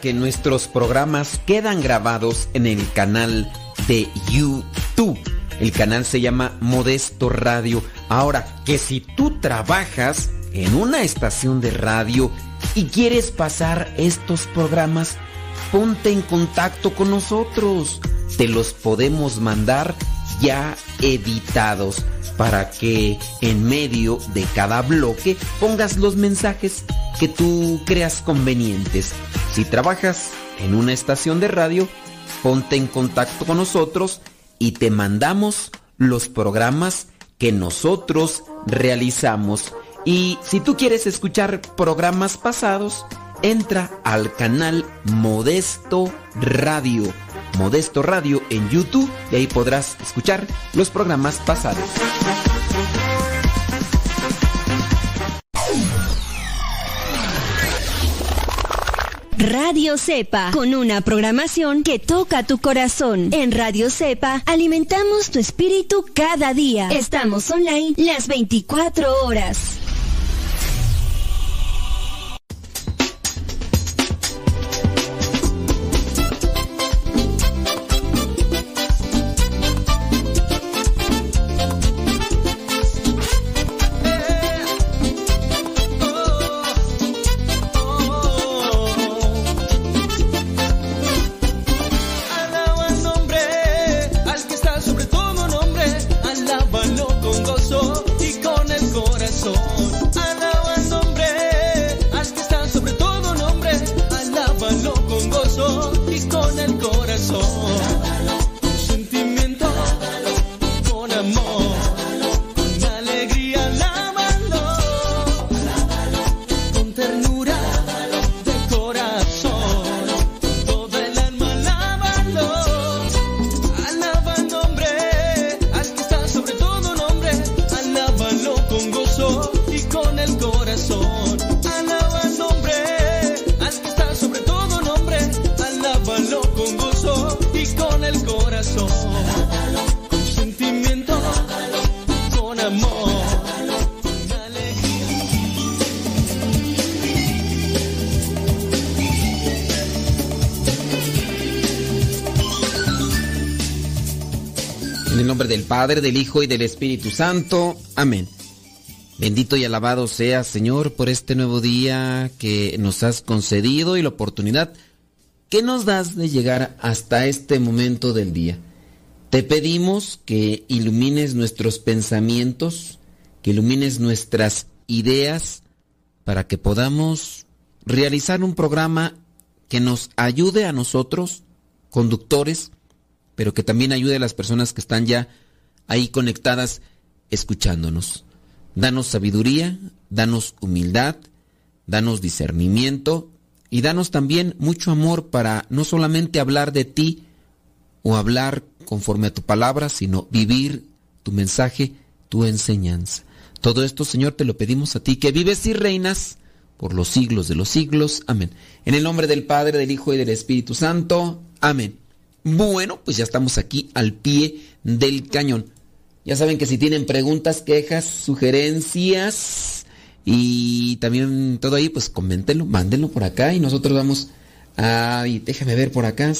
Que nuestros programas quedan grabados en el canal de YouTube. El canal se llama Modesto Radio. Ahora, que si tú trabajas en una estación de radio y quieres pasar estos programas, ponte en contacto con nosotros. Te los podemos mandar ya editados para que en medio de cada bloque pongas los mensajes que tú creas convenientes. Si trabajas en una estación de radio, ponte en contacto con nosotros y te mandamos los programas que nosotros realizamos. Y si tú quieres escuchar programas pasados, entra al canal Modesto Radio. Modesto Radio en YouTube y ahí podrás escuchar los programas pasados. Radio Cepa, con una programación que toca tu corazón. En Radio Cepa alimentamos tu espíritu cada día. Estamos online las 24 horas. En el nombre del Padre, del Hijo y del Espíritu Santo. Amén. Bendito y alabado sea, Señor, por este nuevo día que nos has concedido y la oportunidad de que nos das de llegar hasta este momento del día. Te pedimos que ilumines nuestros pensamientos, que ilumines nuestras ideas, para que podamos realizar un programa que nos ayude a nosotros, conductores, pero que también ayude a las personas que están ya ahí conectadas escuchándonos. Danos sabiduría, danos humildad, danos discernimiento y danos también mucho amor para no solamente hablar de ti o hablar conforme a tu palabra, sino vivir tu mensaje, tu enseñanza. Todo esto, Señor, te lo pedimos a ti, que vives y reinas por los siglos de los siglos. Amén. En el nombre del Padre, del Hijo y del Espíritu Santo. Amén. Bueno, pues ya estamos aquí al pie del cañón. Ya saben que si tienen preguntas, quejas, sugerencias y también todo ahí, pues coméntenlo, mándenlo por acá y nosotros vamos a... déjame ver por acá.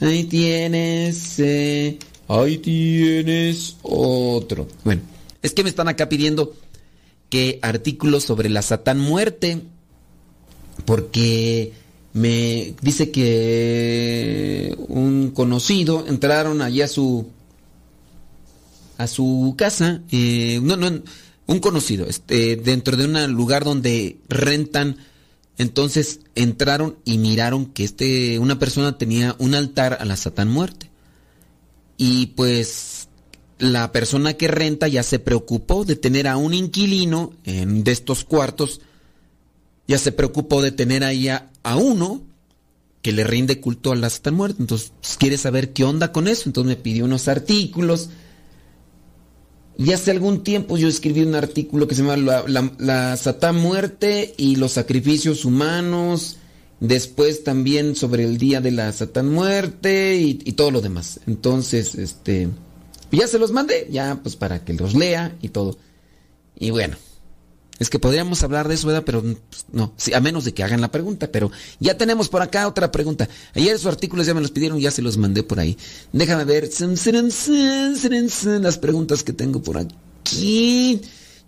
Ahí, tienes... Eh, ahí tienes otro. Bueno, es que me están acá pidiendo que artículos sobre la Satán muerte. Porque me dice que un conocido entraron allí a su a su casa, eh, no, no, un conocido, este, dentro de un lugar donde rentan, entonces entraron y miraron que este, una persona tenía un altar a la Satán muerte. Y pues la persona que renta ya se preocupó de tener a un inquilino en, de estos cuartos, ya se preocupó de tener ahí a, uno que le rinde culto a la Satán muerte. Entonces pues, quiere saber qué onda con eso. Entonces me pidió unos artículos y hace algún tiempo yo escribí un artículo que se llama La, la, Satán Muerte y los sacrificios humanos. Después también sobre el día de la Satán Muerte y, todo lo demás. Entonces, este. Ya se los mandé, ya pues para que los lea y todo. Y bueno, es que podríamos hablar de eso, ¿verdad? Pero pues, no, a menos de que hagan la pregunta. Pero ya tenemos por acá otra pregunta. Ayer esos artículos ya me los pidieron, ya se los mandé por ahí. Déjame ver las preguntas que tengo por aquí.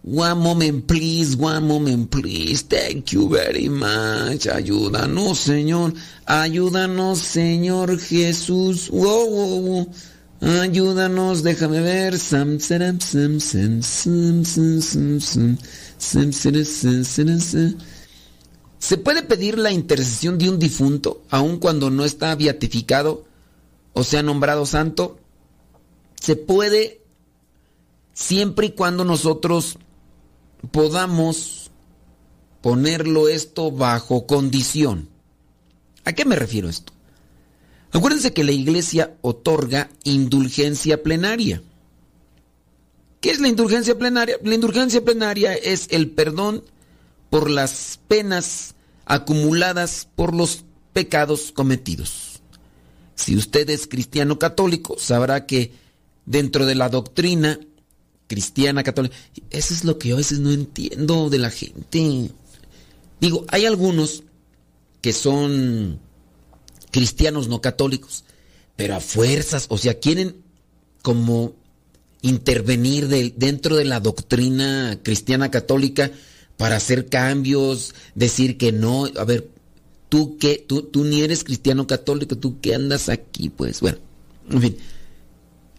One moment, please. One moment, please. Thank you very much. Ayúdanos, Señor. Ayúdanos, Señor Jesús. Wow, wow, wow. Ayúdanos, déjame ver. ¿Se puede pedir la intercesión de un difunto aun cuando no está beatificado o sea nombrado santo? Se puede siempre y cuando nosotros podamos ponerlo esto bajo condición. ¿A qué me refiero esto? Acuérdense que la iglesia otorga indulgencia plenaria. ¿Qué es la indulgencia plenaria? La indulgencia plenaria es el perdón por las penas acumuladas por los pecados cometidos. Si usted es cristiano católico, sabrá que dentro de la doctrina cristiana católica, eso es lo que yo a veces no entiendo de la gente. Digo, hay algunos que son cristianos no católicos, pero a fuerzas, o sea, quieren como intervenir dentro de la doctrina cristiana católica para hacer cambios, decir que no, a ver, tú que tú, tú ni eres cristiano católico, tú qué andas aquí, pues bueno, en fin,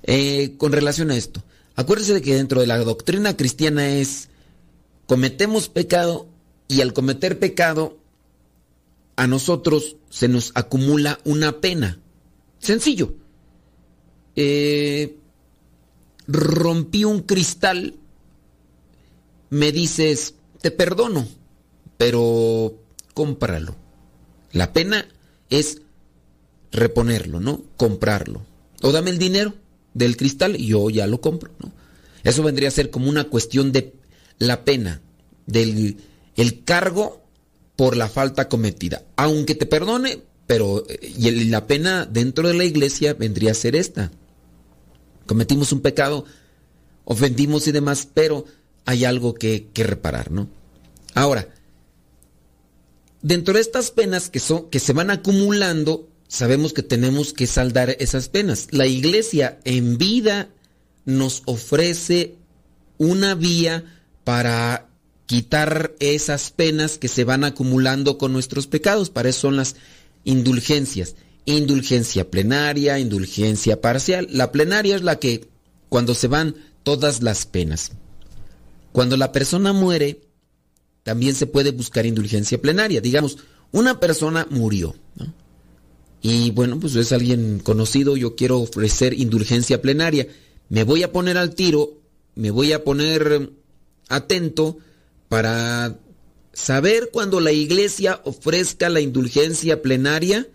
eh, con relación a esto, acuérdese de que dentro de la doctrina cristiana es cometemos pecado y al cometer pecado a nosotros se nos acumula una pena. Sencillo. Eh, rompí un cristal, me dices, te perdono, pero cómpralo. La pena es reponerlo, ¿no? Comprarlo. O dame el dinero del cristal y yo ya lo compro. Eso vendría a ser como una cuestión de la pena, del el cargo por la falta cometida. Aunque te perdone, pero eh, y la pena dentro de la iglesia vendría a ser esta cometimos un pecado, ofendimos y demás, pero hay algo que, reparar, ¿no? Ahora, dentro de estas penas que, son, que se van acumulando, sabemos que tenemos que saldar esas penas. La iglesia en vida nos ofrece una vía para quitar esas penas que se van acumulando con nuestros pecados. Para eso son las indulgencias. Indulgencia plenaria, indulgencia parcial. La plenaria es la que cuando se van todas las penas. Cuando la persona muere, también se puede buscar indulgencia plenaria. Digamos, una persona murió. Y bueno, pues es alguien conocido, yo quiero ofrecer indulgencia plenaria. Me voy a poner al tiro, me voy a poner atento para saber cuando la iglesia ofrezca la indulgencia plenaria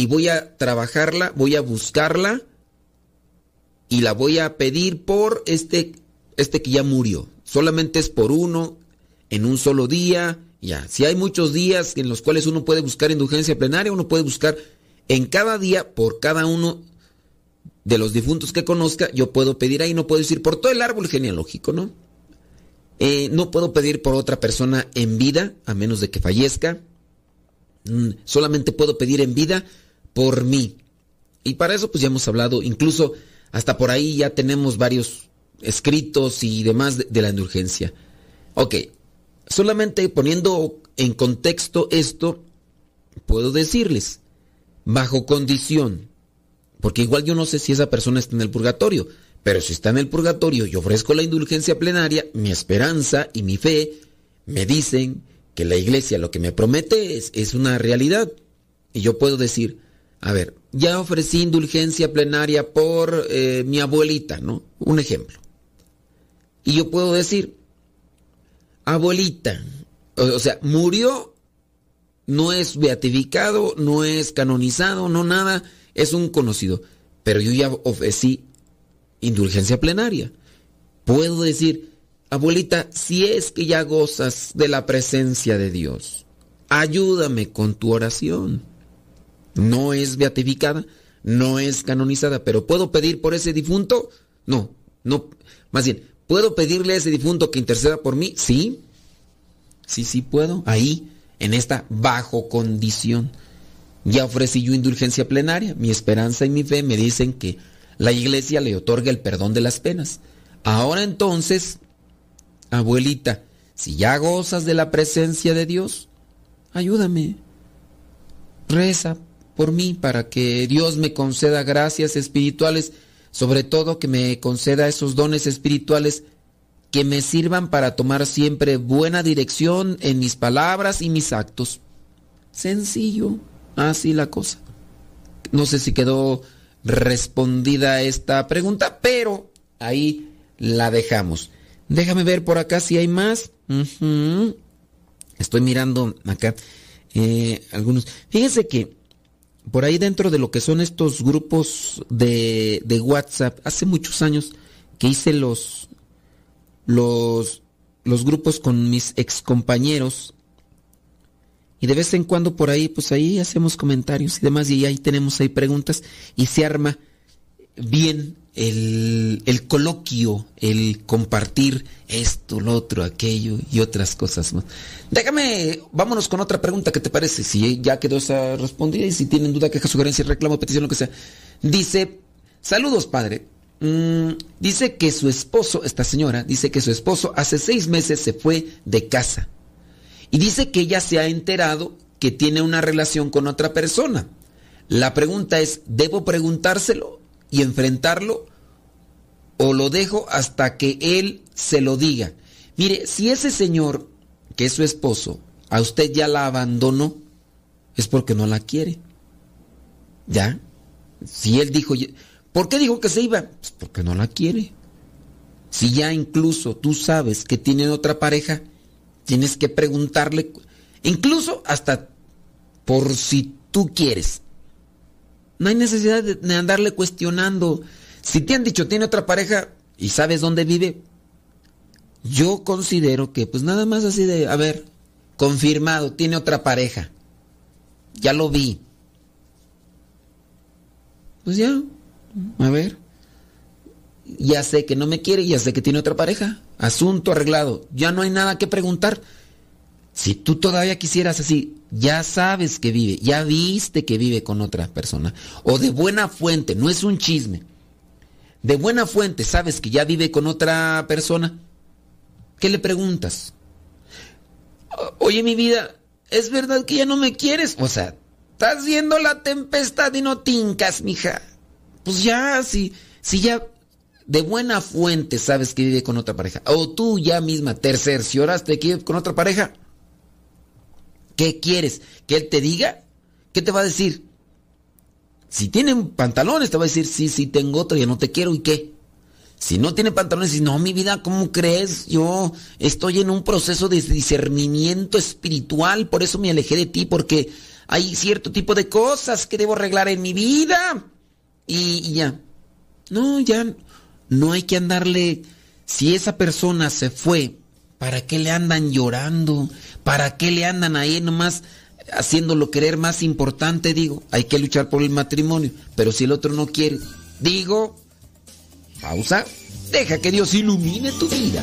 y voy a trabajarla, voy a buscarla y la voy a pedir por este, este que ya murió. Solamente es por uno, en un solo día, ya. Si hay muchos días en los cuales uno puede buscar indulgencia plenaria, uno puede buscar en cada día por cada uno de los difuntos que conozca, yo puedo pedir ahí, no puedo decir por todo el árbol genealógico, ¿no? Eh, no puedo pedir por otra persona en vida, a menos de que fallezca. Mm, solamente puedo pedir en vida por mí. Y para eso pues ya hemos hablado, incluso hasta por ahí ya tenemos varios escritos y demás de, la indulgencia. Ok, solamente poniendo en contexto esto, puedo decirles, bajo condición, porque igual yo no sé si esa persona está en el purgatorio, pero si está en el purgatorio y ofrezco la indulgencia plenaria, mi esperanza y mi fe me dicen que la iglesia lo que me promete es, es una realidad. Y yo puedo decir, a ver, ya ofrecí indulgencia plenaria por eh, mi abuelita, ¿no? Un ejemplo. Y yo puedo decir, abuelita, o, sea, murió, no es beatificado, no es canonizado, no nada, es un conocido. Pero yo ya ofrecí indulgencia plenaria. Puedo decir, abuelita, si es que ya gozas de la presencia de Dios, ayúdame con tu oración. No es beatificada, no es canonizada, pero ¿puedo pedir por ese difunto? No, no, más bien, ¿puedo pedirle a ese difunto que interceda por mí? Sí, sí, sí puedo, ahí, en esta bajo condición. Ya ofrecí yo indulgencia plenaria, mi esperanza y mi fe me dicen que la iglesia le otorga el perdón de las penas. Ahora entonces, abuelita, si ya gozas de la presencia de Dios, ayúdame. Reza por mí para que Dios me conceda gracias espirituales, sobre todo que me conceda esos dones espirituales que me sirvan para tomar siempre buena dirección en mis palabras y mis actos. Sencillo, así la cosa. No sé si quedó respondida esta pregunta, pero ahí la dejamos. Déjame ver por acá si hay más. Estoy mirando acá eh, algunos. Fíjense que por ahí dentro de lo que son estos grupos de, de WhatsApp, hace muchos años que hice los, los, los grupos con mis ex compañeros y de vez en cuando por ahí, pues ahí hacemos comentarios y demás y ahí tenemos ahí preguntas y se arma bien el, el, coloquio, el compartir esto, lo otro, aquello y otras cosas más. Déjame, vámonos con otra pregunta, ¿qué te parece? Si ya quedó esa respondida y si tienen duda, queja, sugerencia, reclamo, petición, lo que sea. Dice, saludos padre. Mm, dice que su esposo, esta señora, dice que su esposo hace seis meses se fue de casa. Y dice que ella se ha enterado que tiene una relación con otra persona. La pregunta es, ¿debo preguntárselo? Y enfrentarlo o lo dejo hasta que él se lo diga. Mire, si ese señor, que es su esposo, a usted ya la abandonó, es porque no la quiere. ¿Ya? Si él dijo, ¿por qué dijo que se iba? Pues porque no la quiere. Si ya incluso tú sabes que tiene otra pareja, tienes que preguntarle, incluso hasta por si tú quieres. No hay necesidad de, andarle cuestionando. Si te han dicho tiene otra pareja y sabes dónde vive, yo considero que pues nada más así de, a ver, confirmado, tiene otra pareja. Ya lo vi. Pues ya, a ver. Ya sé que no me quiere, ya sé que tiene otra pareja. Asunto arreglado. Ya no hay nada que preguntar. Si tú todavía quisieras así, ya sabes que vive, ya viste que vive con otra persona, o de buena fuente, no es un chisme, de buena fuente sabes que ya vive con otra persona, ¿qué le preguntas? Oye, mi vida, ¿es verdad que ya no me quieres? O sea, estás viendo la tempestad y no tincas, mija. Pues ya, si, si ya de buena fuente sabes que vive con otra pareja, o tú ya misma tercercioraste que vive con otra pareja, ¿qué quieres? ¿Que él te diga? ¿Qué te va a decir? Si tiene pantalones, te va a decir, sí, sí, tengo otro, ya no te quiero, ¿y qué? Si no tiene pantalones, dice, no, mi vida, ¿cómo crees? Yo estoy en un proceso de discernimiento espiritual, por eso me alejé de ti, porque hay cierto tipo de cosas que debo arreglar en mi vida. Y, ya. No, ya no hay que andarle. Si esa persona se fue, ¿para qué le andan llorando? ¿Para qué le andan ahí nomás haciéndolo querer más importante? Digo, hay que luchar por el matrimonio. Pero si el otro no quiere, digo, pausa, deja que Dios ilumine tu vida.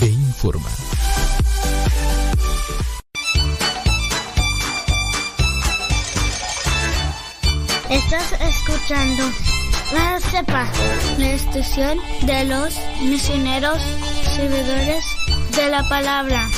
e informa. Estás escuchando la CEPA, la estación de los misioneros servidores de la palabra.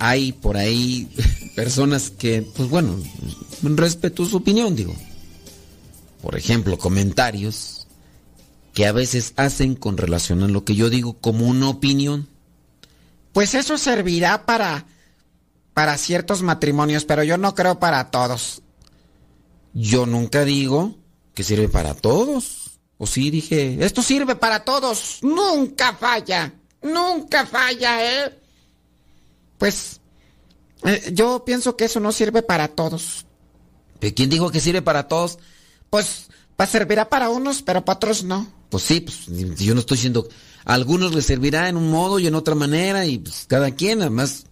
Hay por ahí personas que, pues bueno, respeto su opinión, digo. Por ejemplo, comentarios que a veces hacen con relación a lo que yo digo como una opinión. Pues eso servirá para para ciertos matrimonios, pero yo no creo para todos. Yo nunca digo que sirve para todos. O sí dije, esto sirve para todos. Nunca falla. Nunca falla, ¿eh? Pues eh, yo pienso que eso no sirve para todos. ¿Quién dijo que sirve para todos? Pues, pues servirá para unos, pero para otros no. Pues sí, pues yo no estoy diciendo. A algunos les servirá en un modo y en otra manera, y pues cada quien, además,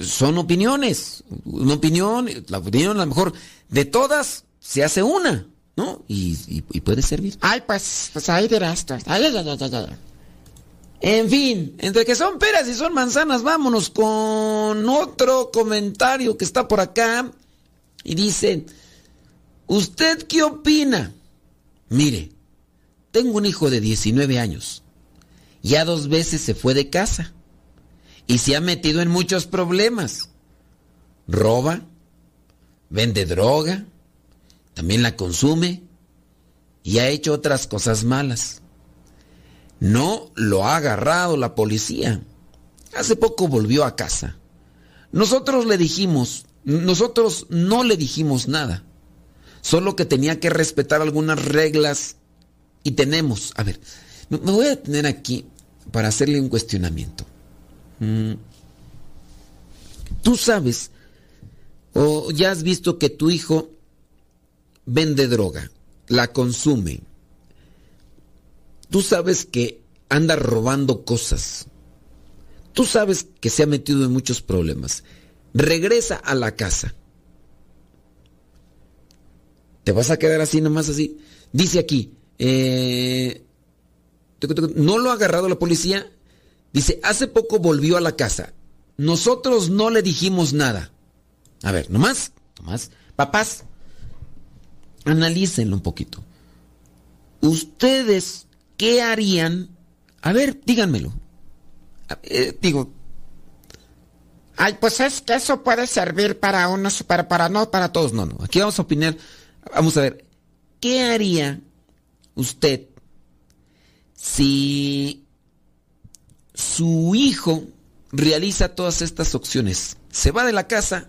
son opiniones. Una opinión, la opinión a lo mejor de todas se hace una, ¿no? Y, puede servir. Ay, pues, pues ahí dirás Ay, ay, ay, ay, ay. En fin, entre que son peras y son manzanas, vámonos con otro comentario que está por acá. Y dice, ¿usted qué opina? Mire, tengo un hijo de 19 años. Ya dos veces se fue de casa. Y se ha metido en muchos problemas. Roba, vende droga, también la consume y ha hecho otras cosas malas. No lo ha agarrado la policía. Hace poco volvió a casa. Nosotros le dijimos, Nosotros no le dijimos nada. Solo que tenía que respetar algunas reglas y tenemos. A ver, me voy a tener aquí para hacerle un cuestionamiento. Mm. Tú sabes, o ya has visto que tu hijo vende droga, la consume. Tú sabes que anda robando cosas. Tú sabes que se ha metido en muchos problemas. Regresa a la casa. ¿Te vas a quedar así nomás así? Dice aquí, eh, no lo ha agarrado la policía. Dice, hace poco volvió a la casa. Nosotros no le dijimos nada. A ver, nomás, nomás. Papás, analícenlo un poquito. ¿Ustedes qué harían? A ver, díganmelo. Eh, digo. Ay, pues es que eso puede servir para unos, para, para no, para todos. No, no. Aquí vamos a opinar. Vamos a ver. ¿Qué haría usted si su hijo realiza todas estas opciones? Se va de la casa.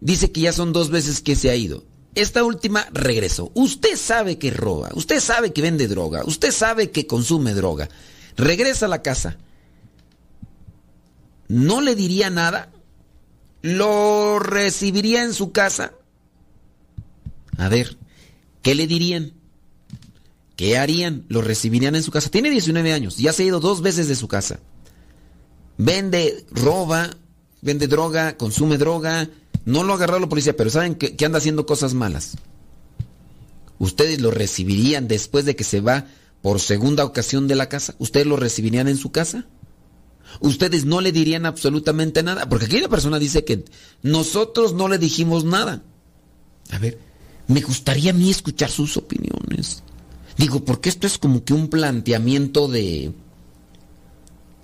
Dice que ya son dos veces que se ha ido. Esta última regresó. Usted sabe que roba, usted sabe que vende droga, usted sabe que consume droga. Regresa a la casa. ¿No le diría nada? ¿Lo recibiría en su casa? A ver, ¿qué le dirían? ¿Qué harían? ¿Lo recibirían en su casa? Tiene 19 años, ya se ha ido dos veces de su casa. Vende, roba, vende droga, consume droga, no lo ha agarrado la policía, pero saben que, anda haciendo cosas malas. ¿Ustedes lo recibirían después de que se va por segunda ocasión de la casa? ¿Ustedes lo recibirían en su casa? Ustedes no le dirían absolutamente nada. Porque aquí la persona dice que nosotros no le dijimos nada. A ver, me gustaría a mí escuchar sus opiniones. Digo, porque esto es como que un planteamiento de,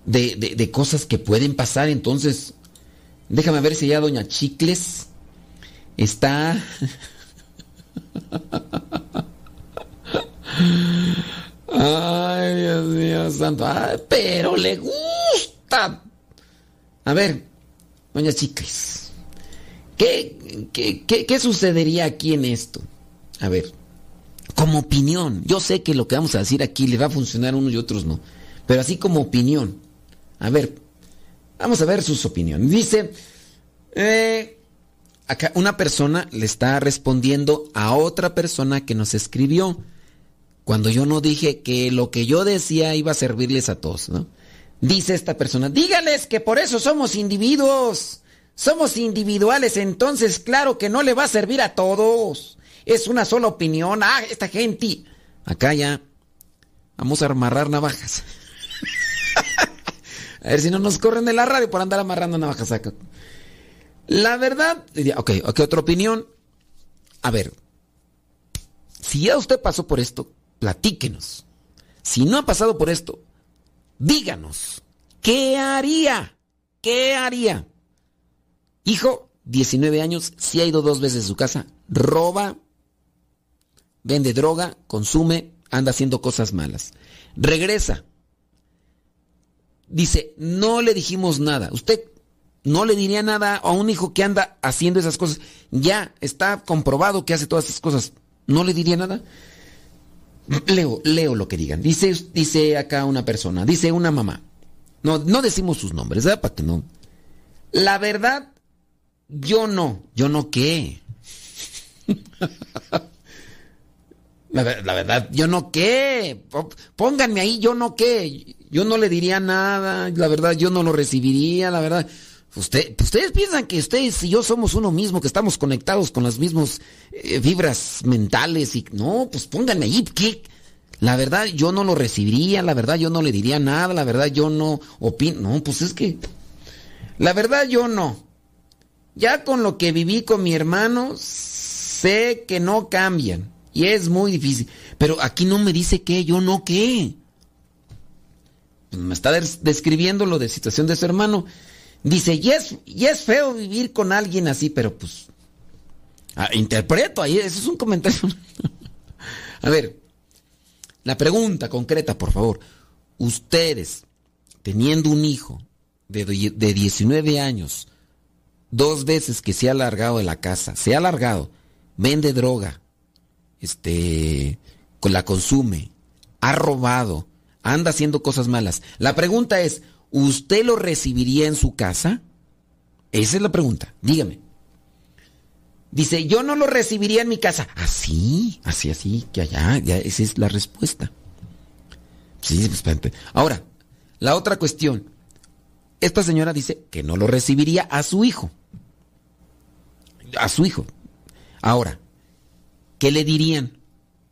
de, de cosas que pueden pasar. Entonces, Déjame ver si ya Doña Chicles está... Ay, Dios mío santo. pero le gusta. A ver, Doña Chicles. ¿Qué, qué, qué, qué sucedería aquí en esto? A ver, como opinión. Yo sé que lo que vamos a decir aquí le va a funcionar a unos y otros no. Pero así como opinión. A ver, Vamos a ver sus opiniones. Dice, eh, acá una persona le está respondiendo a otra persona que nos escribió cuando yo no dije que lo que yo decía iba a servirles a todos, ¿no? Dice esta persona, dígales que por eso somos individuos, somos individuales, entonces claro que no le va a servir a todos. Es una sola opinión, ah, esta gente. Acá ya vamos a amarrar navajas. A ver si no nos corren de la radio por andar amarrando navajas acá. La verdad, ok, ok, otra opinión. A ver, si ya usted pasó por esto, platíquenos. Si no ha pasado por esto, díganos, ¿qué haría? ¿Qué haría? Hijo, 19 años, si ha ido dos veces a su casa, roba, vende droga, consume, anda haciendo cosas malas. Regresa, dice, no le dijimos nada. Usted no le diría nada a un hijo que anda haciendo esas cosas. Ya está comprobado que hace todas esas cosas. ¿No le diría nada? Leo, leo lo que digan. Dice, dice acá una persona, dice una mamá. No, no decimos sus nombres, ¿verdad? Para que no. La verdad, yo no. ¿Yo no qué? La, verdad, yo no qué. Pónganme ahí, yo no qué. Yo no le diría nada. La verdad, yo no lo recibiría. La verdad, Usted, ustedes piensan que ustedes y yo somos uno mismo, que estamos conectados con las mismas eh, vibras mentales y no, pues pónganme ahí, ¿qué? La verdad yo no lo recibiría, la verdad yo no le diría nada, la verdad yo no opino, no, pues es que la verdad yo no. Ya con lo que viví con mi hermano sé que no cambian. Y es muy difícil. Pero aquí no me dice qué, yo no qué. Me está describiendo lo de situación de su hermano. Dice, y es, y es feo vivir con alguien así, pero pues... Ah, interpreto ahí, eso es un comentario. A ver, la pregunta concreta, por favor. Ustedes, teniendo un hijo de, de 19 años, dos veces que se ha alargado de la casa, se ha alargado, vende droga, este, la consume, ha robado, anda haciendo cosas malas. La pregunta es, ¿usted lo recibiría en su casa? Esa es la pregunta, dígame. Dice, yo no lo recibiría en mi casa. Así, así, así, que allá, ya, esa es la respuesta. Sí, pues, Ahora, la otra cuestión. Esta señora dice que no lo recibiría a su hijo. A su hijo. Ahora, ¿qué le dirían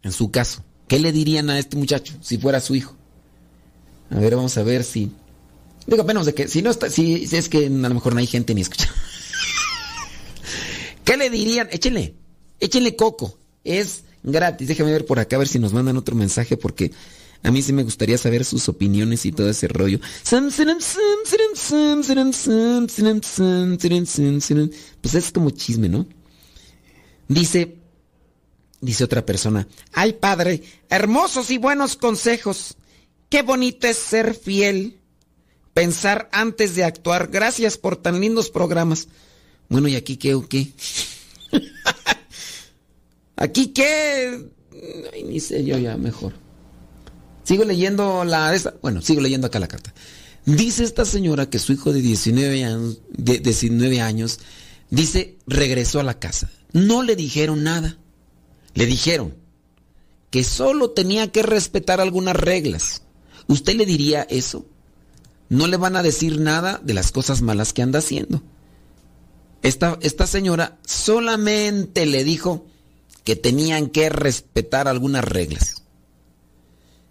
en su caso? ¿Qué le dirían a este muchacho si fuera su hijo? A ver, vamos a ver si. Digo, menos de que. Si no está. Si, es que a lo mejor no hay gente ni escucha. ¿Qué le dirían? Échenle, échenle coco. Es gratis. Déjame ver por acá a ver si nos mandan otro mensaje porque a mí sí me gustaría saber sus opiniones y todo ese rollo. Pues es como chisme, ¿no? Dice, dice otra persona, ay padre, hermosos y buenos consejos. Qué bonito es ser fiel. Pensar antes de actuar. Gracias por tan lindos programas. Bueno, ¿y aquí qué o qué? ¿Aquí qué? Ay, ni sé yo ya, mejor. Sigo leyendo la... bueno, sigo leyendo acá la carta. Dice esta señora que su hijo de 19 años, de 19 años, dice, regresó a la casa. No le dijeron nada. Le dijeron que solo tenía que respetar algunas reglas. ¿Usted le diría eso? No le van a decir nada de las cosas malas que anda haciendo. Esta, esta señora solamente le dijo que tenían que respetar algunas reglas.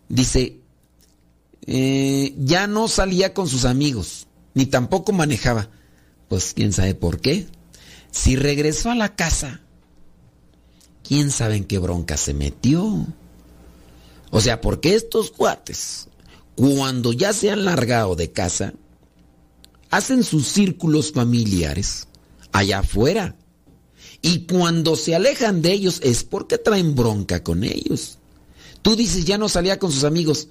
Dice, eh, ya no salía con sus amigos, ni tampoco manejaba. Pues quién sabe por qué. Si regresó a la casa, quién sabe en qué bronca se metió. O sea, porque estos cuates, cuando ya se han largado de casa, hacen sus círculos familiares allá afuera. Y cuando se alejan de ellos es porque traen bronca con ellos. Tú dices, ya no salía con sus amigos.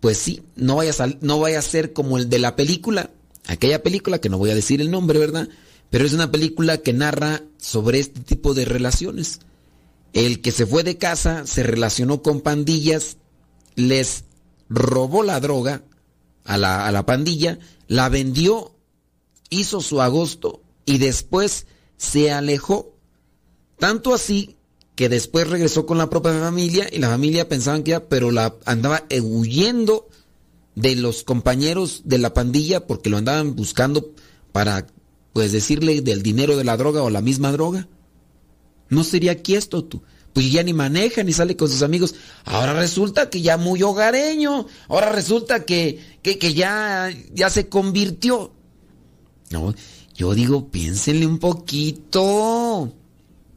Pues sí, no vaya, a no vaya a ser como el de la película, aquella película que no voy a decir el nombre, ¿verdad? Pero es una película que narra sobre este tipo de relaciones. El que se fue de casa, se relacionó con pandillas, les robó la droga a la, a la pandilla, la vendió hizo su agosto y después se alejó. Tanto así que después regresó con la propia familia y la familia pensaban que ya, pero la andaba huyendo de los compañeros de la pandilla porque lo andaban buscando para pues decirle del dinero de la droga o la misma droga. No sería aquí esto tú. Pues ya ni maneja ni sale con sus amigos. Ahora resulta que ya muy hogareño. Ahora resulta que, que, que ya, ya se convirtió. No, yo digo, piénsenle un poquito.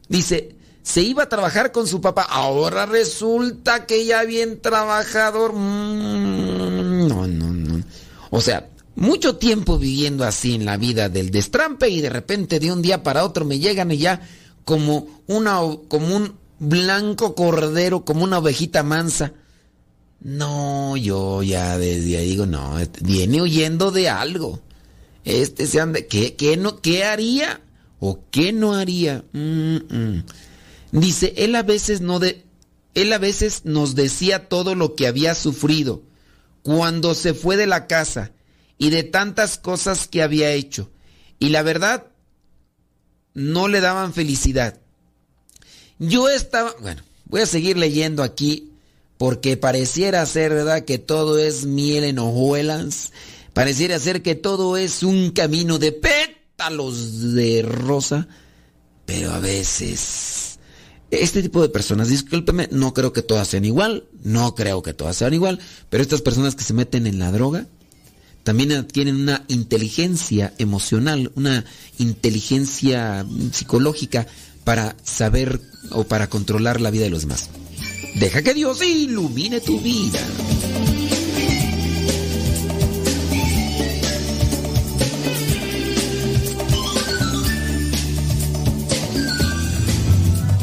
Dice, se iba a trabajar con su papá, ahora resulta que ya bien trabajador. Mm, no, no, no. O sea, mucho tiempo viviendo así en la vida del destrampe y de repente de un día para otro me llegan y ya como una como un blanco cordero, como una ovejita mansa. No, yo ya desde ahí digo, no, viene huyendo de algo. Este se anda. ¿Qué, qué, no, qué haría? ¿O qué no haría? Dice, él a veces no de. Él a veces nos decía todo lo que había sufrido cuando se fue de la casa y de tantas cosas que había hecho. Y la verdad, no le daban felicidad. Yo estaba, bueno, voy a seguir leyendo aquí porque pareciera ser, ¿verdad?, que todo es miel en hojuelas Pareciera ser que todo es un camino de pétalos de rosa, pero a veces este tipo de personas, discúlpeme, no creo que todas sean igual, no creo que todas sean igual, pero estas personas que se meten en la droga también tienen una inteligencia emocional, una inteligencia psicológica para saber o para controlar la vida de los demás. Deja que Dios ilumine tu vida.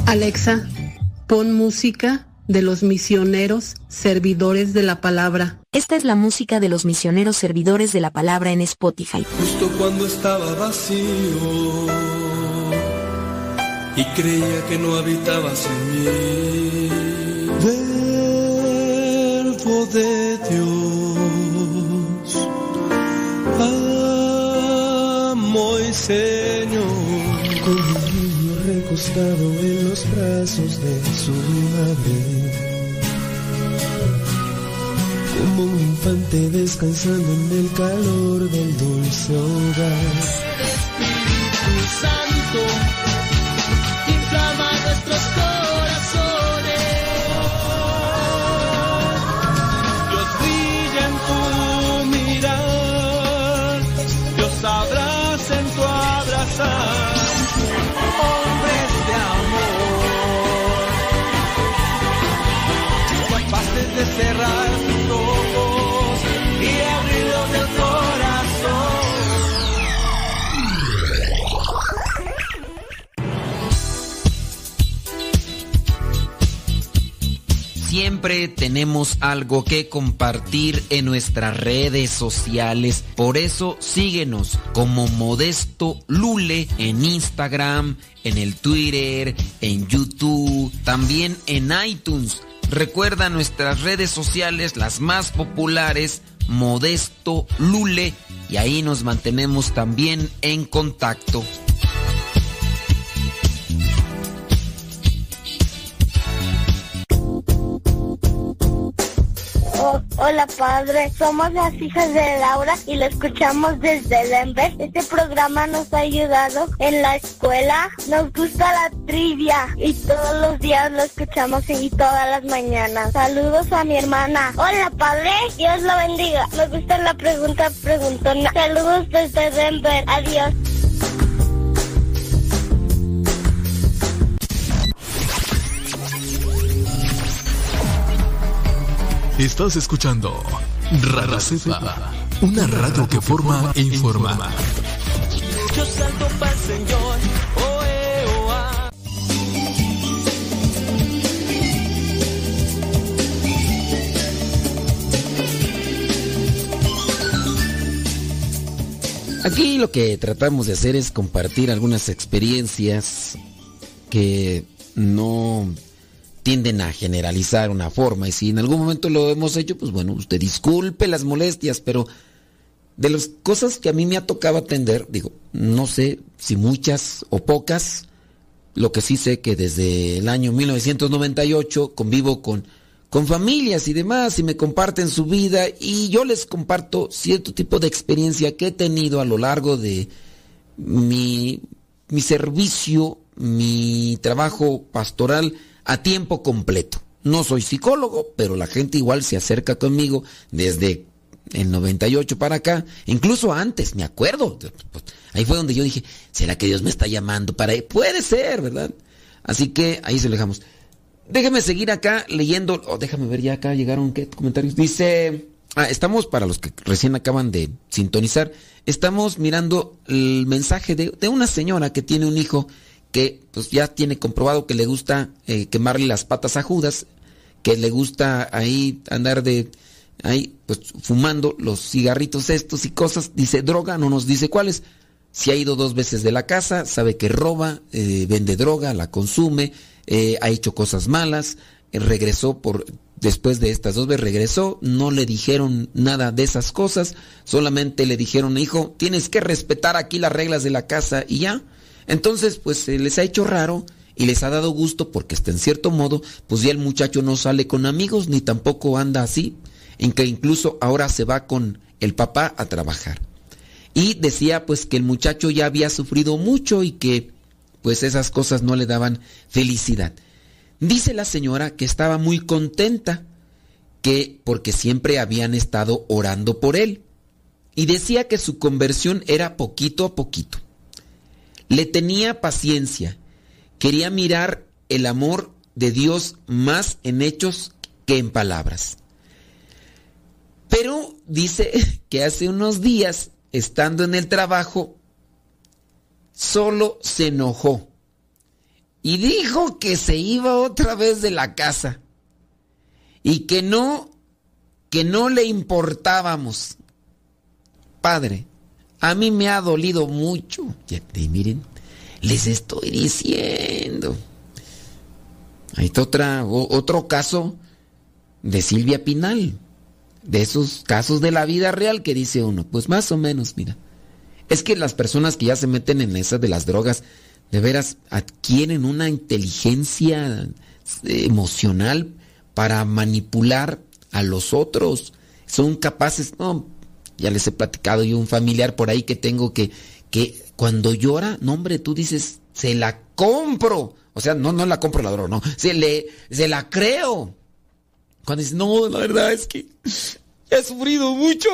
Alexa, pon música de los misioneros servidores de la palabra. Esta es la música de los misioneros servidores de la palabra en Spotify. Justo cuando estaba vacío y creía que no habitabas en mí. Verbo de Dios, amo y Señor en los brazos de su madre. Como un infante descansando en el calor del dulce hogar. Espíritu Santo, inflama corazones. Siempre tenemos algo que compartir en nuestras redes sociales. Por eso síguenos como Modesto Lule en Instagram, en el Twitter, en YouTube, también en iTunes Recuerda nuestras redes sociales, las más populares, Modesto Lule, y ahí nos mantenemos también en contacto. Hola padre, somos las hijas de Laura y lo escuchamos desde Denver. Este programa nos ha ayudado en la escuela. Nos gusta la trivia y todos los días lo escuchamos y todas las mañanas. Saludos a mi hermana. Hola padre, Dios lo bendiga. Me gusta la pregunta preguntona. Saludos desde Denver. Adiós. Estás escuchando Radio Cepa, una radio que forma e informa. Yo salto para el Señor. Aquí lo que tratamos de hacer es compartir algunas experiencias que no tienden a generalizar una forma y si en algún momento lo hemos hecho, pues bueno, usted disculpe las molestias, pero de las cosas que a mí me ha tocado atender, digo, no sé si muchas o pocas, lo que sí sé que desde el año 1998 convivo con, con familias y demás y me comparten su vida y yo les comparto cierto tipo de experiencia que he tenido a lo largo de mi, mi servicio, mi trabajo pastoral a tiempo completo. No soy psicólogo, pero la gente igual se acerca conmigo desde el 98 para acá, incluso antes, me acuerdo. Ahí fue donde yo dije, ¿será que Dios me está llamando para ahí? Puede ser, ¿verdad? Así que ahí se lo dejamos. Déjame seguir acá leyendo, oh, déjame ver ya acá llegaron qué comentarios. Dice, ah, estamos para los que recién acaban de sintonizar, estamos mirando el mensaje de, de una señora que tiene un hijo que pues ya tiene comprobado que le gusta eh, quemarle las patas a Judas, que le gusta ahí andar de ahí pues fumando los cigarritos estos y cosas, dice droga, no nos dice cuáles. Si ha ido dos veces de la casa, sabe que roba, eh, vende droga, la consume, eh, ha hecho cosas malas, regresó por después de estas dos veces regresó, no le dijeron nada de esas cosas, solamente le dijeron, hijo, tienes que respetar aquí las reglas de la casa y ya. Entonces, pues se les ha hecho raro y les ha dado gusto porque hasta en cierto modo, pues ya el muchacho no sale con amigos ni tampoco anda así, en que incluso ahora se va con el papá a trabajar. Y decía pues que el muchacho ya había sufrido mucho y que pues esas cosas no le daban felicidad. Dice la señora que estaba muy contenta, que porque siempre habían estado orando por él. Y decía que su conversión era poquito a poquito. Le tenía paciencia. Quería mirar el amor de Dios más en hechos que en palabras. Pero dice que hace unos días, estando en el trabajo, solo se enojó y dijo que se iba otra vez de la casa. y que no, que no le importábamos. Padre, a mí me ha dolido mucho. Y miren, les estoy diciendo. Hay otra, otro caso de Silvia Pinal. De esos casos de la vida real que dice uno. Pues más o menos, mira. Es que las personas que ya se meten en esas de las drogas, de veras adquieren una inteligencia eh, emocional para manipular a los otros. Son capaces, ya les he platicado yo un familiar por ahí que tengo que, que cuando llora, no hombre, tú dices, se la compro. O sea, no, no la compro la droga, no. Se, le, se la creo. Cuando dices, no, la verdad es que he sufrido mucho.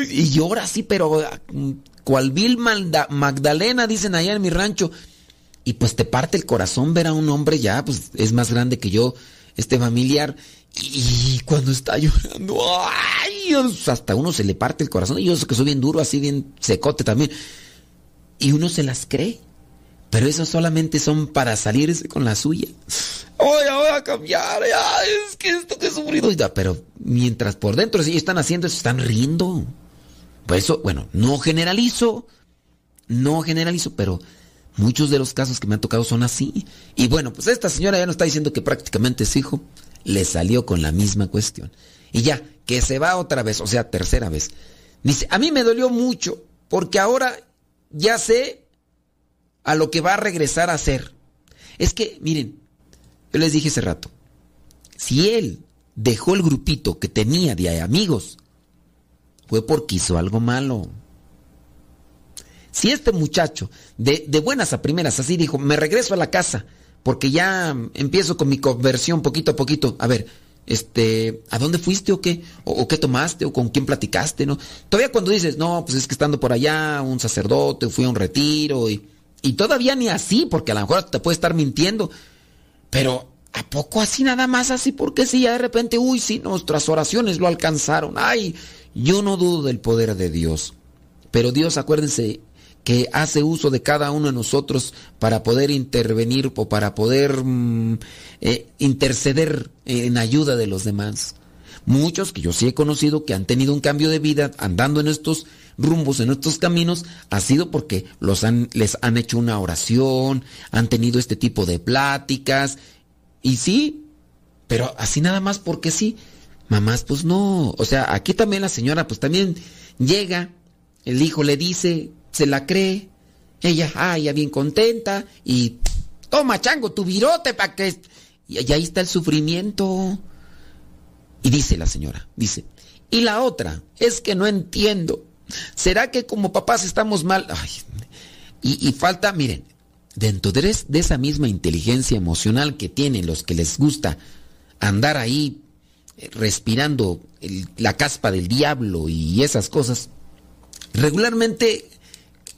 Y llora así, pero mm, cual vil Magdalena, dicen allá en mi rancho. Y pues te parte el corazón ver a un hombre ya, pues es más grande que yo, este familiar. Y cuando está llorando, ¡ay! Hasta uno se le parte el corazón. Y yo sé que soy bien duro, así bien secote también. Y uno se las cree. Pero eso solamente son para salirse con la suya. Voy a cambiar, es que esto que he sufrido. Pero mientras por dentro sí están haciendo eso, están riendo. Por eso, bueno, no generalizo, no generalizo, pero muchos de los casos que me han tocado son así. Y bueno, pues esta señora ya nos está diciendo que prácticamente su hijo le salió con la misma cuestión. Y ya, que se va otra vez, o sea, tercera vez. Dice, a mí me dolió mucho, porque ahora ya sé a lo que va a regresar a ser. Es que, miren, yo les dije hace rato, si él dejó el grupito que tenía de amigos, fue porque hizo algo malo. Si este muchacho, de, de buenas a primeras, así dijo, me regreso a la casa, porque ya empiezo con mi conversión poquito a poquito. A ver, este, ¿a dónde fuiste o qué? O, qué tomaste? ¿O con quién platicaste? ¿No? Todavía cuando dices, no, pues es que estando por allá, un sacerdote, fui a un retiro y y todavía ni así, porque a lo mejor te puede estar mintiendo. Pero, ¿a poco así nada más así? Porque si ya de repente, uy, sí, nuestras oraciones lo alcanzaron. Ay, yo no dudo del poder de Dios. Pero Dios, acuérdense, que hace uso de cada uno de nosotros para poder intervenir o para poder mm, eh, interceder en ayuda de los demás. Muchos que yo sí he conocido que han tenido un cambio de vida andando en estos rumbos, en estos caminos, ha sido porque los han, les han hecho una oración, han tenido este tipo de pláticas. Y sí, pero así nada más porque sí. Mamás, pues no. O sea, aquí también la señora, pues también llega, el hijo le dice, se la cree, ella, ah, ya bien contenta, y toma, chango, tu virote para que... Y ahí está el sufrimiento. Y dice la señora, dice, y la otra es que no entiendo. ¿Será que como papás estamos mal? y, falta, miren, dentro de, esa misma inteligencia emocional que tienen los que les gusta andar ahí eh, respirando la caspa del diablo y esas cosas, regularmente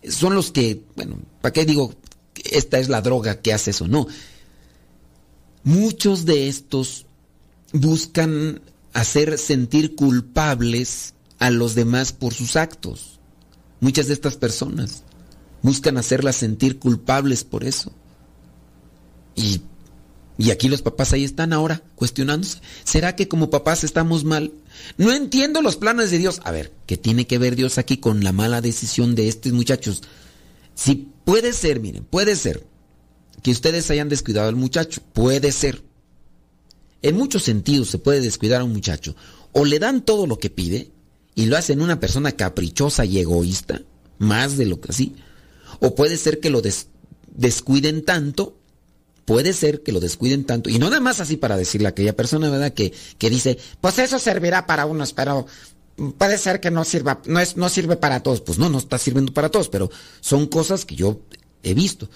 son los que, bueno, ¿para qué digo esta es la droga que hace eso? No. Muchos de estos buscan hacer sentir culpables a los demás por sus actos. Muchas de estas personas buscan hacerlas sentir culpables por eso. Y, y aquí los papás ahí están ahora cuestionándose. ¿Será que como papás estamos mal? No entiendo los planes de Dios. A ver, ¿qué tiene que ver Dios aquí con la mala decisión de estos muchachos? Si puede ser, miren, puede ser que ustedes hayan descuidado al muchacho. Puede ser. En muchos sentidos se puede descuidar a un muchacho. O le dan todo lo que pide, y lo hacen una persona caprichosa y egoísta, más de lo que así. O puede ser que lo descuiden tanto, puede ser que lo descuiden tanto, y no nada más así para decirle a aquella persona, ¿verdad? Que, que dice, pues eso servirá para unos, pero puede ser que no sirva, no, es, no sirve para todos. Pues no, no está sirviendo para todos, pero son cosas que yo he visto.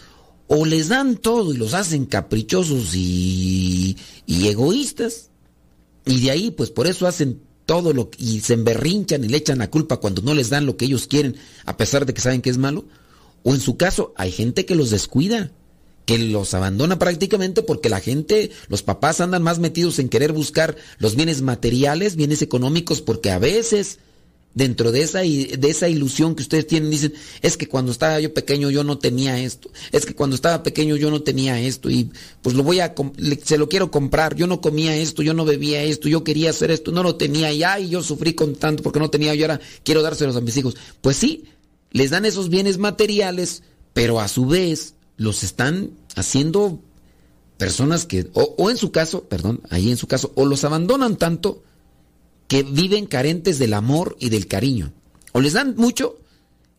O les dan todo y los hacen caprichosos y, y egoístas. Y de ahí, pues por eso hacen todo lo y se emberrinchan y le echan la culpa cuando no les dan lo que ellos quieren, a pesar de que saben que es malo. O en su caso, hay gente que los descuida, que los abandona prácticamente porque la gente, los papás andan más metidos en querer buscar los bienes materiales, bienes económicos, porque a veces dentro de esa, de esa ilusión que ustedes tienen, dicen, es que cuando estaba yo pequeño yo no tenía esto, es que cuando estaba pequeño yo no tenía esto y pues lo voy a, se lo quiero comprar, yo no comía esto, yo no bebía esto, yo quería hacer esto, no lo tenía ya y yo sufrí con tanto porque no tenía, yo ahora quiero dárselos a mis hijos. Pues sí, les dan esos bienes materiales, pero a su vez los están haciendo personas que, o, en su caso, perdón, ahí en su caso, o los abandonan tanto, que viven carentes del amor y del cariño. O les dan mucho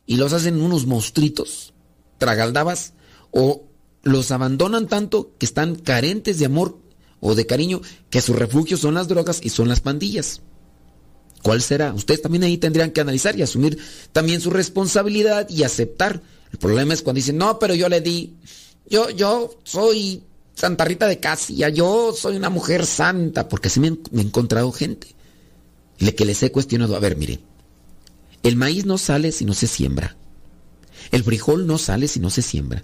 y los hacen unos monstruitos, tragaldabas, o los abandonan tanto que están carentes de amor o de cariño, que su refugio son las drogas y son las pandillas. ¿Cuál será? Ustedes también ahí tendrían que analizar y asumir también su responsabilidad y aceptar. El problema es cuando dicen, no, pero yo le di, yo, yo soy Santa Rita de Casia, yo soy una mujer santa, porque así me, me he encontrado gente que les he cuestionado. A ver, mire, el maíz no sale si no se siembra. El frijol no sale si no se siembra.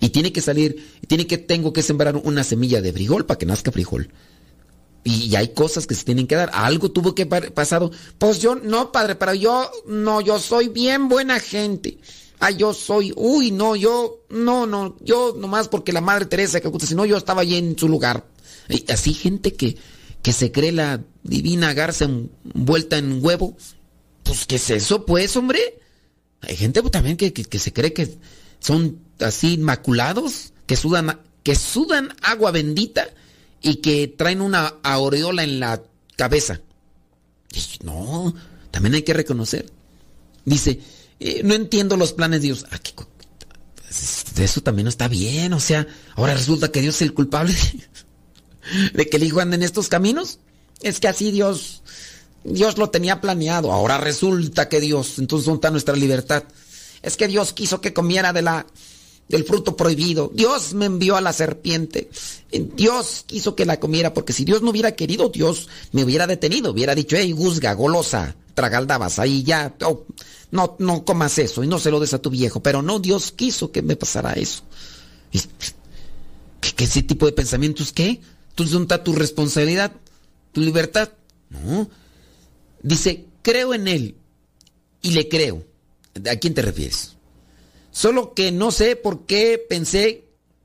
Y tiene que salir, tiene que, tengo que sembrar una semilla de frijol para que nazca frijol. Y, hay cosas que se tienen que dar. Algo tuvo que pasar. Pues yo, no, padre, pero yo, no, yo soy bien buena gente. Ah, yo soy, uy, no, yo, no, no, yo nomás porque la madre Teresa, que si no, yo estaba allí en su lugar. Y así gente que, que se cree la divina garza envuelta en huevo. Pues, ¿qué es eso, pues, hombre? Hay gente pues, también que, se cree que son así inmaculados, que sudan, que sudan agua bendita y que traen una aureola en la cabeza. No, también hay que reconocer. Dice, eh, no entiendo los planes de Dios. Ah, eso también no está bien, o sea, ahora resulta que Dios es el culpable de que el hijo ande en estos caminos. Es que así Dios, Dios lo tenía planeado. Ahora resulta que Dios, entonces ¿dónde está nuestra libertad? Es que Dios quiso que comiera de la, del fruto prohibido. Dios me envió a la serpiente. Dios quiso que la comiera porque si Dios no hubiera querido, Dios me hubiera detenido. Hubiera dicho, hey, guzga, golosa, tragaldabas, ahí ya, oh, no, no comas eso y no se lo des a tu viejo. Pero no, Dios quiso que me pasara eso. ¿Qué, ese tipo de pensamientos qué? Entonces, ¿dónde está tu responsabilidad? ¿Tu libertad? No. Dice, creo en Él y le creo. ¿A quién te refieres? Solo que no sé por qué pensé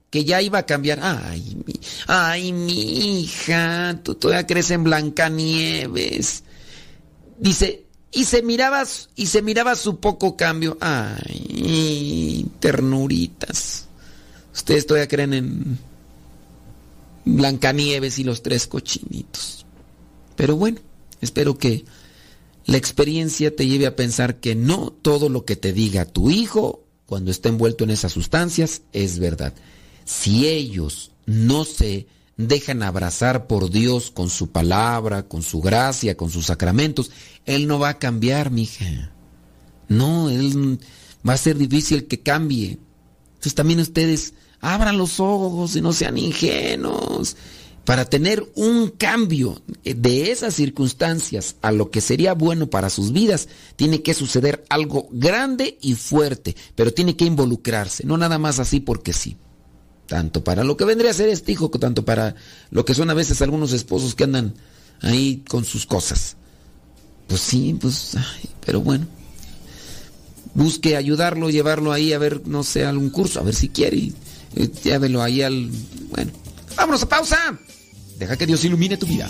que ya iba a cambiar. Ay, mi, ay, mi hija, tú todavía crees en Blancanieves. Dice, y se miraba, y se miraba su poco cambio. Ay, ternuritas. Ustedes todavía creen en Blancanieves y los tres cochinitos. Pero bueno, espero que la experiencia te lleve a pensar que no todo lo que te diga tu hijo cuando está envuelto en esas sustancias es verdad. Si ellos no se dejan abrazar por Dios con su palabra, con su gracia, con sus sacramentos, Él no va a cambiar, mija. No, Él va a ser difícil que cambie. Entonces también ustedes Abran los ojos y no sean ingenuos. Para tener un cambio de esas circunstancias a lo que sería bueno para sus vidas, tiene que suceder algo grande y fuerte, pero tiene que involucrarse, no nada más así porque sí. Tanto para lo que vendría a ser este hijo, tanto para lo que son a veces algunos esposos que andan ahí con sus cosas. Pues sí, pues, pero bueno. Busque ayudarlo, llevarlo ahí a ver, no sé, algún curso, a ver si quiere llévelo ahí al... Bueno, vámonos a pausa. Deja que Dios ilumine tu vida.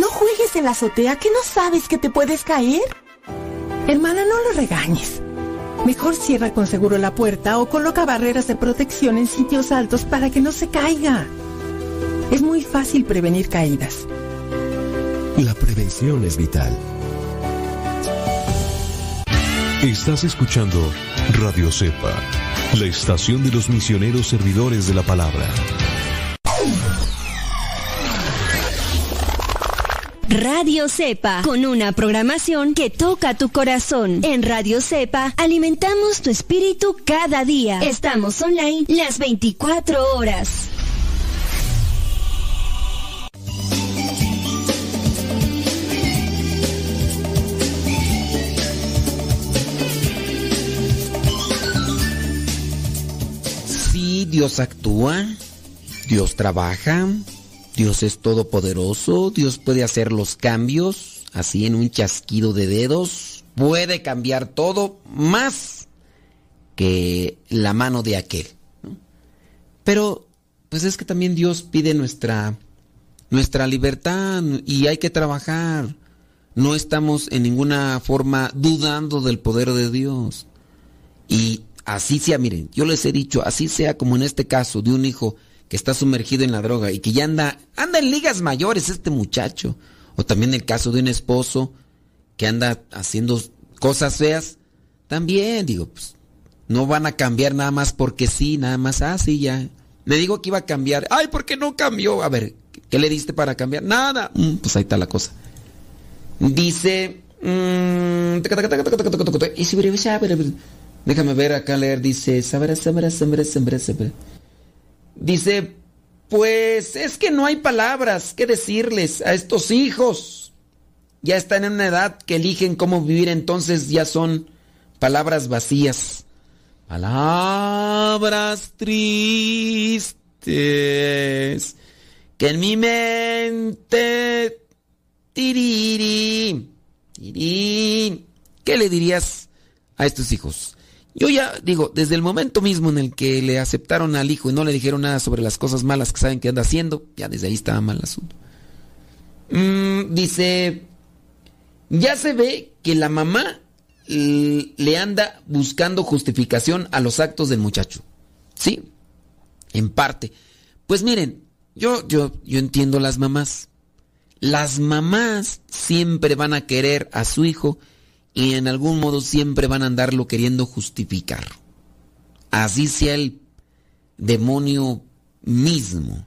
No juegues en la azotea que no sabes que te puedes caer. Hermana, no lo regañes. Mejor cierra con seguro la puerta o coloca barreras de protección en sitios altos para que no se caiga. Es muy fácil prevenir caídas. La prevención es vital. Estás escuchando Radio Cepa, la estación de los misioneros servidores de la palabra. Radio Cepa, con una programación que toca tu corazón. En Radio Cepa alimentamos tu espíritu cada día. Estamos online las 24 horas. Sí, Dios actúa, Dios trabaja, Dios es todopoderoso, Dios puede hacer los cambios, así en un chasquido de dedos, puede cambiar todo más que la mano de aquel. Pero, pues es que también Dios pide nuestra, nuestra libertad y hay que trabajar. No estamos en ninguna forma dudando del poder de Dios. Y así sea, miren, yo les he dicho, así sea como en este caso de un hijo que está sumergido en la droga y que ya anda, anda en ligas mayores este muchacho. O también el caso de un esposo que anda haciendo cosas feas. También, digo, pues, no van a cambiar nada más porque sí, nada más, ah, sí, ya. Me digo que iba a cambiar. Ay, ¿por qué no cambió? A ver, ¿qué le diste para cambiar? Nada. Mm, pues ahí está la cosa. Dice... mm. Déjame ver acá leer, dice, sabrá, sabrá, sabrá, sabrá, sabrá. Dice, pues es que no hay palabras que decirles a estos hijos. Ya están en una edad que eligen cómo vivir, entonces ya son palabras vacías. Palabras tristes que en mi mente tiriri. ¿Qué le dirías a estos hijos? Yo ya digo, desde el momento mismo en el que le aceptaron al hijo y no le dijeron nada sobre las cosas malas que saben que anda haciendo, ya desde ahí estaba mal el asunto. Mm, dice, ya se ve que la mamá le anda buscando justificación a los actos del muchacho. Sí, en parte. Pues miren, yo, yo, yo entiendo las mamás. Las mamás siempre van a querer a su hijo y en algún modo siempre van a andarlo queriendo justificar. Así sea el demonio mismo.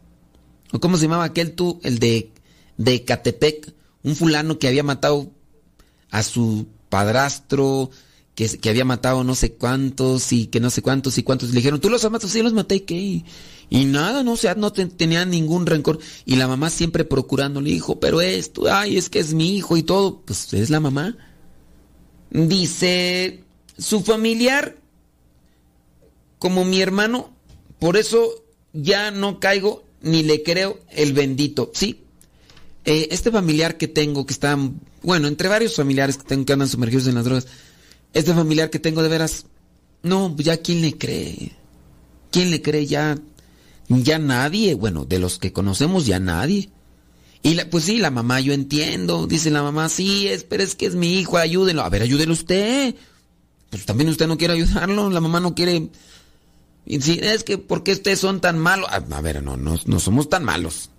¿O cómo se llamaba aquel tú? El de, de Catepec, un fulano que había matado a su padrastro, que, que había matado no sé cuántos y que no sé cuántos y cuántos. Le dijeron, tú los matado, sí los maté, ¿qué? Y nada, no, o sea, no te- tenía ningún rencor. Y la mamá siempre procurándole, hijo, pero esto, ay, es que es mi hijo y todo. Pues es la mamá. Dice, su familiar, como mi hermano, por eso ya no caigo ni le creo el bendito. Sí, eh, este familiar que tengo, que está, bueno, entre varios familiares que tengo que andan sumergidos en las drogas, este familiar que tengo de veras, no, ya quién le cree. ¿Quién le cree ya? Ya nadie, bueno, de los que conocemos ya nadie. Y la- pues sí, la mamá, yo entiendo, dice la mamá, sí, es, pero es que es mi hijo, ayúdenlo. A ver, ayúdelo usted. Pues también usted no quiere ayudarlo, la mamá no quiere. Y si es que, ¿por qué ustedes son tan malos? A, a ver, no, no, no somos tan malos.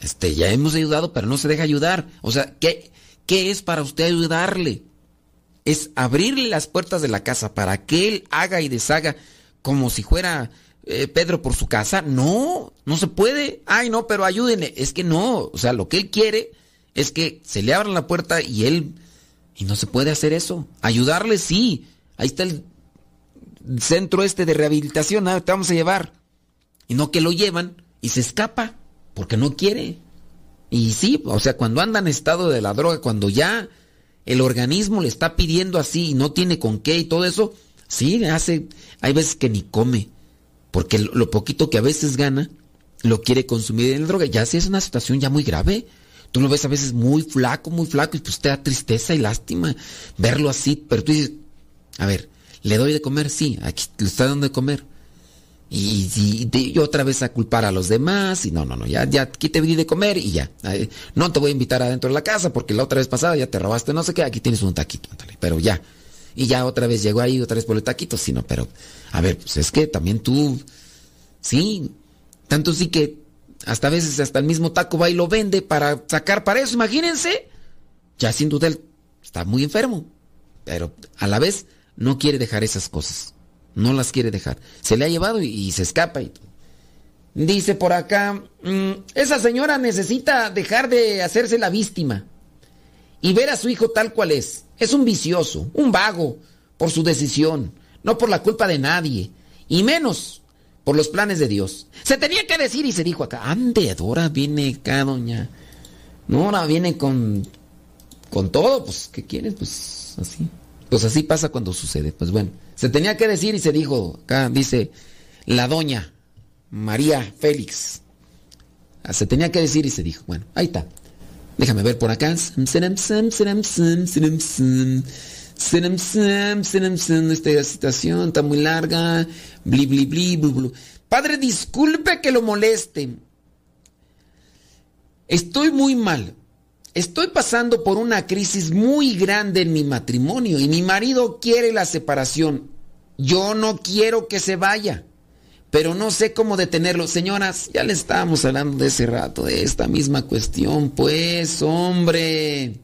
Este, ya hemos ayudado, pero no se deja ayudar. O sea, ¿qué, qué es para usted ayudarle? Es abrirle las puertas de la casa para que él haga y deshaga como si fuera eh, Pedro por su casa. No, no se puede. Ay, no, pero ayúdenle. Es que no. O sea, lo que él quiere es que se le abra la puerta y él... Y no se puede hacer eso. Ayudarle sí. Ahí está el centro este de rehabilitación. ah, te vamos a llevar. Y no que lo llevan y se escapa porque no quiere. Y sí, o sea, cuando anda en estado de la droga, cuando ya el organismo le está pidiendo así y no tiene con qué y todo eso, sí, hace, hay veces que ni come, porque lo, poquito que a veces gana, lo quiere consumir en la droga. Ya sí es una situación ya muy grave. Tú lo ves a veces muy flaco, muy flaco, y pues te da tristeza y lástima verlo así, pero tú dices, a ver, ¿le doy de comer? Sí, aquí le está dando de comer. Y, y- otra vez a culpar a los demás, y no, no, no, ya, ya, aquí te di de comer y ya. No te voy a invitar adentro de la casa porque la otra vez pasada ya te robaste no sé qué, aquí tienes un taquito, pero ya. Y ya otra vez llegó ahí, otra vez por el taquito, sino, pero, a ver, pues es que también tú, sí, tanto sí que hasta a veces hasta el mismo taco va y lo vende para sacar para eso, imagínense. Ya sin duda él está muy enfermo, pero a la vez no quiere dejar esas cosas, no las quiere dejar. Se le ha llevado y, se escapa y Dice por acá, mm, esa señora necesita dejar de hacerse la víctima y ver a su hijo tal cual es. Es un vicioso, un vago, por su decisión, no por la culpa de nadie, y menos por los planes de Dios. Se tenía que decir y se dijo acá, ande, Dora viene acá, doña. Nora viene con, con todo, pues, ¿qué quieres? Pues así. Pues así pasa cuando sucede. Pues bueno, se tenía que decir y se dijo, acá dice la doña María Félix. Ah, se tenía que decir y se dijo. Bueno, ahí está. Déjame ver por acá. Esta situación está muy larga. Padre, disculpe que lo moleste. Estoy muy mal. Estoy pasando por una crisis muy grande en mi matrimonio y mi marido quiere la separación. Yo no quiero que se vaya pero no sé cómo detenerlo. Señoras, ya le estábamos hablando de ese rato, de esta misma cuestión, pues, hombre.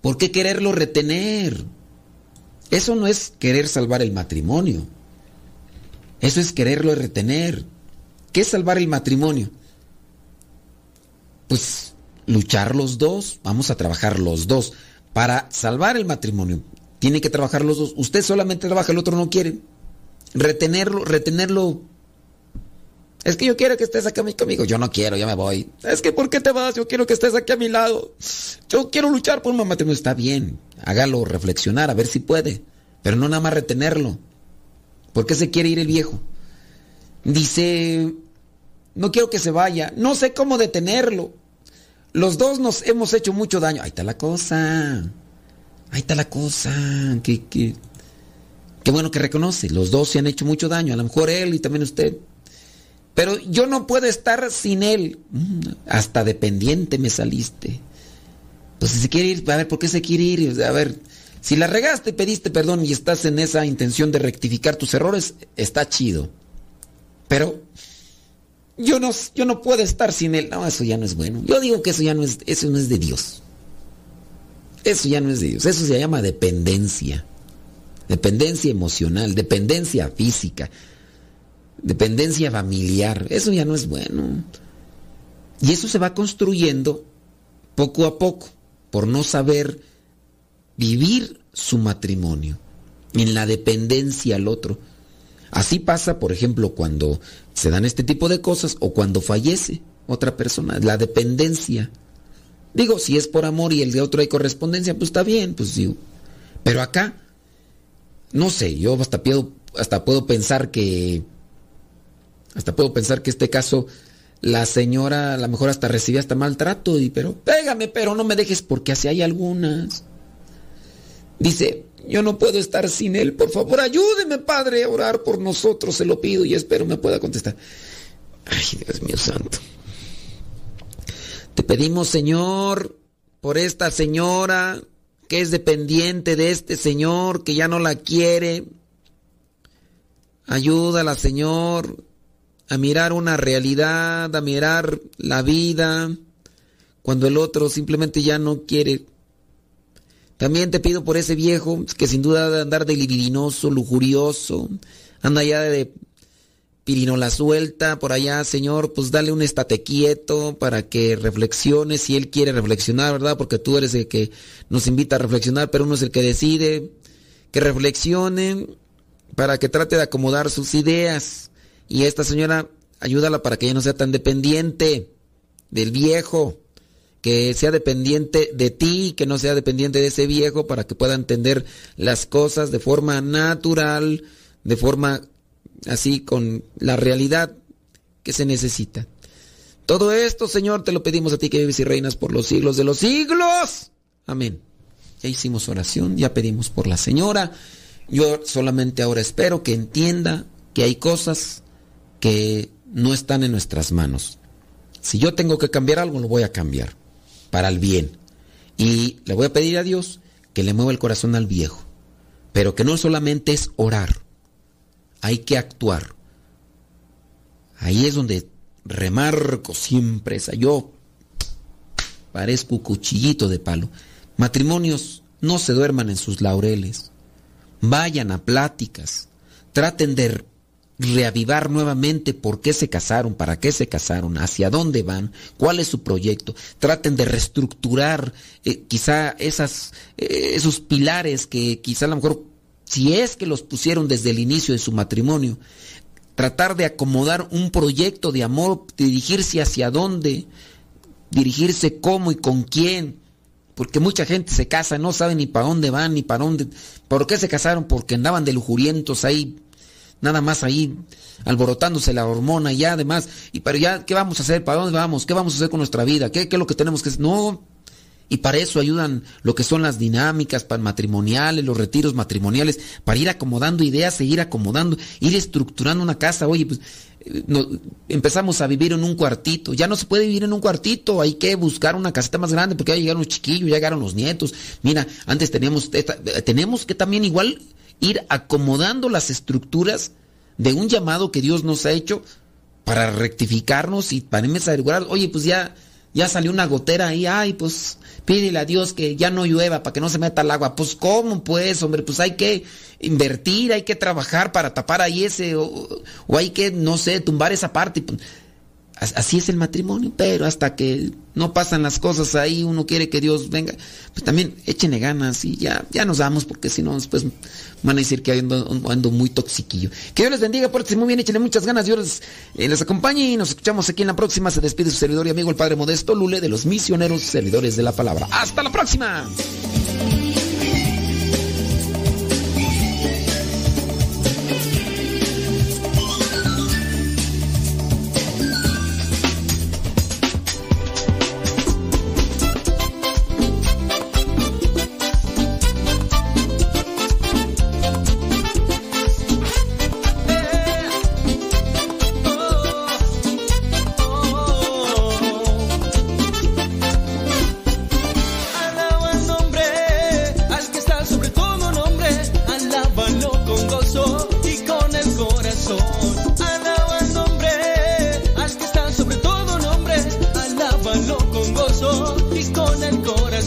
¿Por qué quererlo retener? Eso no es querer salvar el matrimonio. Eso es quererlo retener. ¿Qué es salvar el matrimonio? Pues luchar los dos, vamos a trabajar los dos. Para salvar el matrimonio, tiene que trabajar los dos. Usted solamente trabaja, el otro no quiere retenerlo, retenerlo. Es que yo quiero que estés aquí conmigo. Yo no quiero, ya me voy. Es que ¿por qué te vas? Yo quiero que estés aquí a mi lado. Yo quiero luchar por un matrimonio. Está bien, hágalo reflexionar, a ver si puede. Pero no nada más retenerlo. ¿Por qué se quiere ir el viejo? Dice, no quiero que se vaya. No sé cómo detenerlo. Los dos nos hemos hecho mucho daño. Ahí está la cosa. Ahí está la cosa. Que, que Qué bueno que reconoce, los dos se han hecho mucho daño, a lo mejor él y también usted. Pero yo no puedo estar sin él. Mm, hasta dependiente me saliste. Pues si se quiere ir, a ver, ¿por qué se quiere ir? A ver, si la regaste, pediste perdón y estás en esa intención de rectificar tus errores, está chido. Pero yo no, yo no puedo estar sin él. No, eso ya no es bueno. Yo digo que eso ya no es, eso no es de Dios. Eso ya no es de Dios. Eso se llama dependencia dependencia emocional, dependencia física, dependencia familiar. Eso ya no es bueno. Y eso se va construyendo poco a poco por no saber vivir su matrimonio en la dependencia al otro. Así pasa, por ejemplo, cuando se dan este tipo de cosas o cuando fallece otra persona, la dependencia. Digo, si es por amor y el de otro hay correspondencia, pues está bien, pues digo. Pero acá no sé, yo hasta puedo, hasta puedo pensar que, hasta puedo pensar que este caso, la señora a lo mejor hasta recibía hasta maltrato, y, pero pégame, pero no me dejes porque así hay algunas. Dice, yo no puedo estar sin él, por favor, ayúdeme, Padre, a orar por nosotros, se lo pido y espero me pueda contestar. Ay, Dios mío santo. Te pedimos, Señor, por esta señora que es dependiente de este Señor, que ya no la quiere. Ayúdala, Señor, a mirar una realidad, a mirar la vida, cuando el otro simplemente ya no quiere. También te pido por ese viejo que sin duda de andar de lujurioso, anda ya de la suelta por allá, Señor, pues dale un estate quieto para que reflexione si Él quiere reflexionar, ¿verdad? Porque tú eres el que nos invita a reflexionar, pero uno es el que decide que reflexione para que trate de acomodar sus ideas. Y esta señora, ayúdala para que ella no sea tan dependiente del viejo, que sea dependiente de ti, que no sea dependiente de ese viejo, para que pueda entender las cosas de forma natural, de forma así con la realidad que se necesita. Todo esto, Señor, te lo pedimos a ti que vives y reinas por los siglos de los siglos. Amén. Ya hicimos oración, ya pedimos por la señora. Yo solamente ahora espero que entienda que hay cosas que no están en nuestras manos. Si yo tengo que cambiar algo, lo voy a cambiar para el bien. Y le voy a pedir a Dios que le mueva el corazón al viejo. Pero que no solamente es orar, hay que actuar. Ahí es donde remarco siempre esa. Yo parezco cuchillito de palo. Matrimonios, no se duerman en sus laureles. Vayan a pláticas. Traten de reavivar nuevamente por qué se casaron, para qué se casaron, hacia dónde van, cuál es su proyecto. Traten de reestructurar eh, quizá esas, eh, esos pilares que quizá a lo mejor, si es que los pusieron desde el inicio de su matrimonio, tratar de acomodar un proyecto de amor, dirigirse hacia dónde, dirigirse cómo y con quién. Porque mucha gente se casa, no sabe ni para dónde van, ni para dónde. ¿Por qué se casaron? Porque andaban de lujurientos ahí nada más ahí alborotándose la hormona ya además y pero ya qué vamos a hacer para dónde vamos qué vamos a hacer con nuestra vida qué, qué es lo que tenemos que hacer no y para eso ayudan lo que son las dinámicas matrimoniales los retiros matrimoniales para ir acomodando ideas seguir acomodando ir estructurando una casa. Oye pues eh, empezamos a vivir en un cuartito. Ya no se puede vivir en un cuartito. Hay que buscar una caseta más grande porque ya llegaron los chiquillos ya llegaron los nietos. Mira antes teníamos eh, tenemos que también igual ir acomodando las estructuras de un llamado que Dios nos ha hecho para rectificarnos y para averiguar, oye, pues ya, ya salió una gotera ahí, ay, pues pídele a Dios que ya no llueva para que no se meta el agua. Pues cómo, pues, hombre, pues hay que invertir, hay que trabajar para tapar ahí ese, o, hay que, no sé, tumbar esa parte. Así es el matrimonio, pero hasta que no pasan las cosas ahí, uno quiere que Dios venga, pues también échenle ganas y ya, ya nos damos, porque si no, después van a decir que ando, ando muy toxiquillo. Que Dios les bendiga, pórtense muy bien, échenle muchas ganas, Dios eh, les acompañe y nos escuchamos aquí en la próxima. Se despide su servidor y amigo, el Padre Modesto Lule, de los misioneros servidores de la palabra. ¡Hasta la próxima!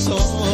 So.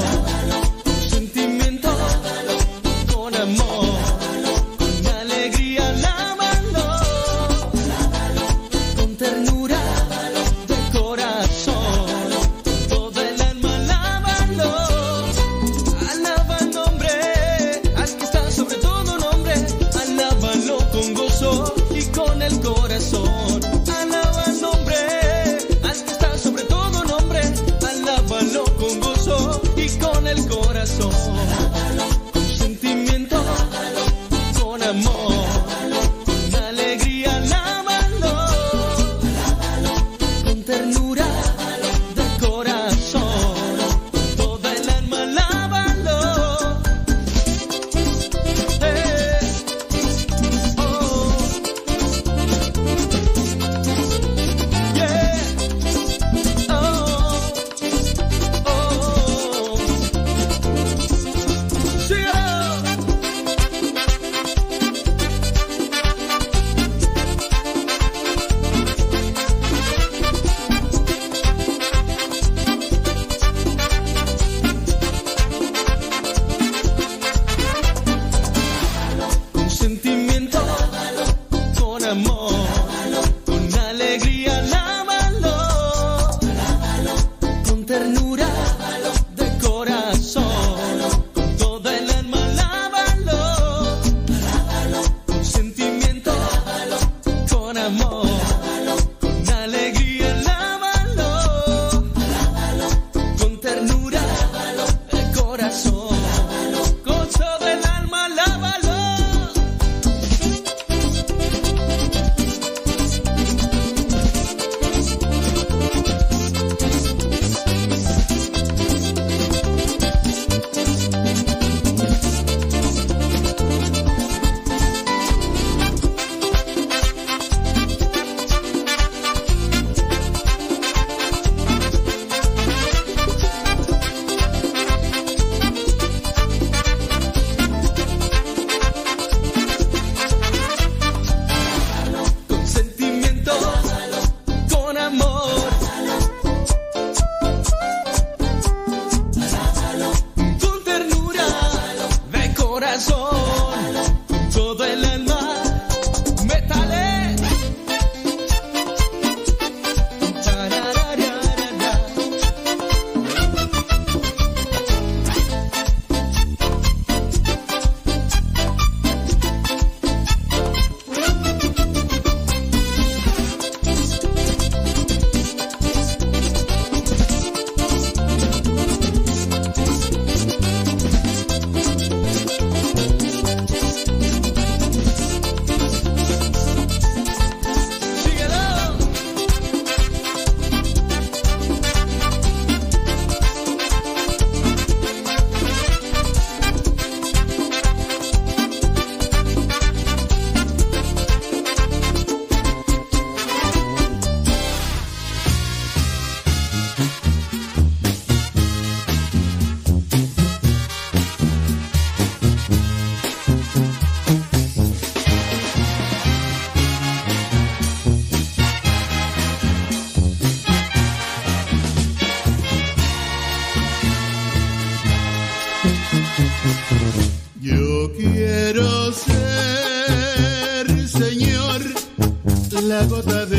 La gota de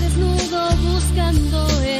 desnudo buscando el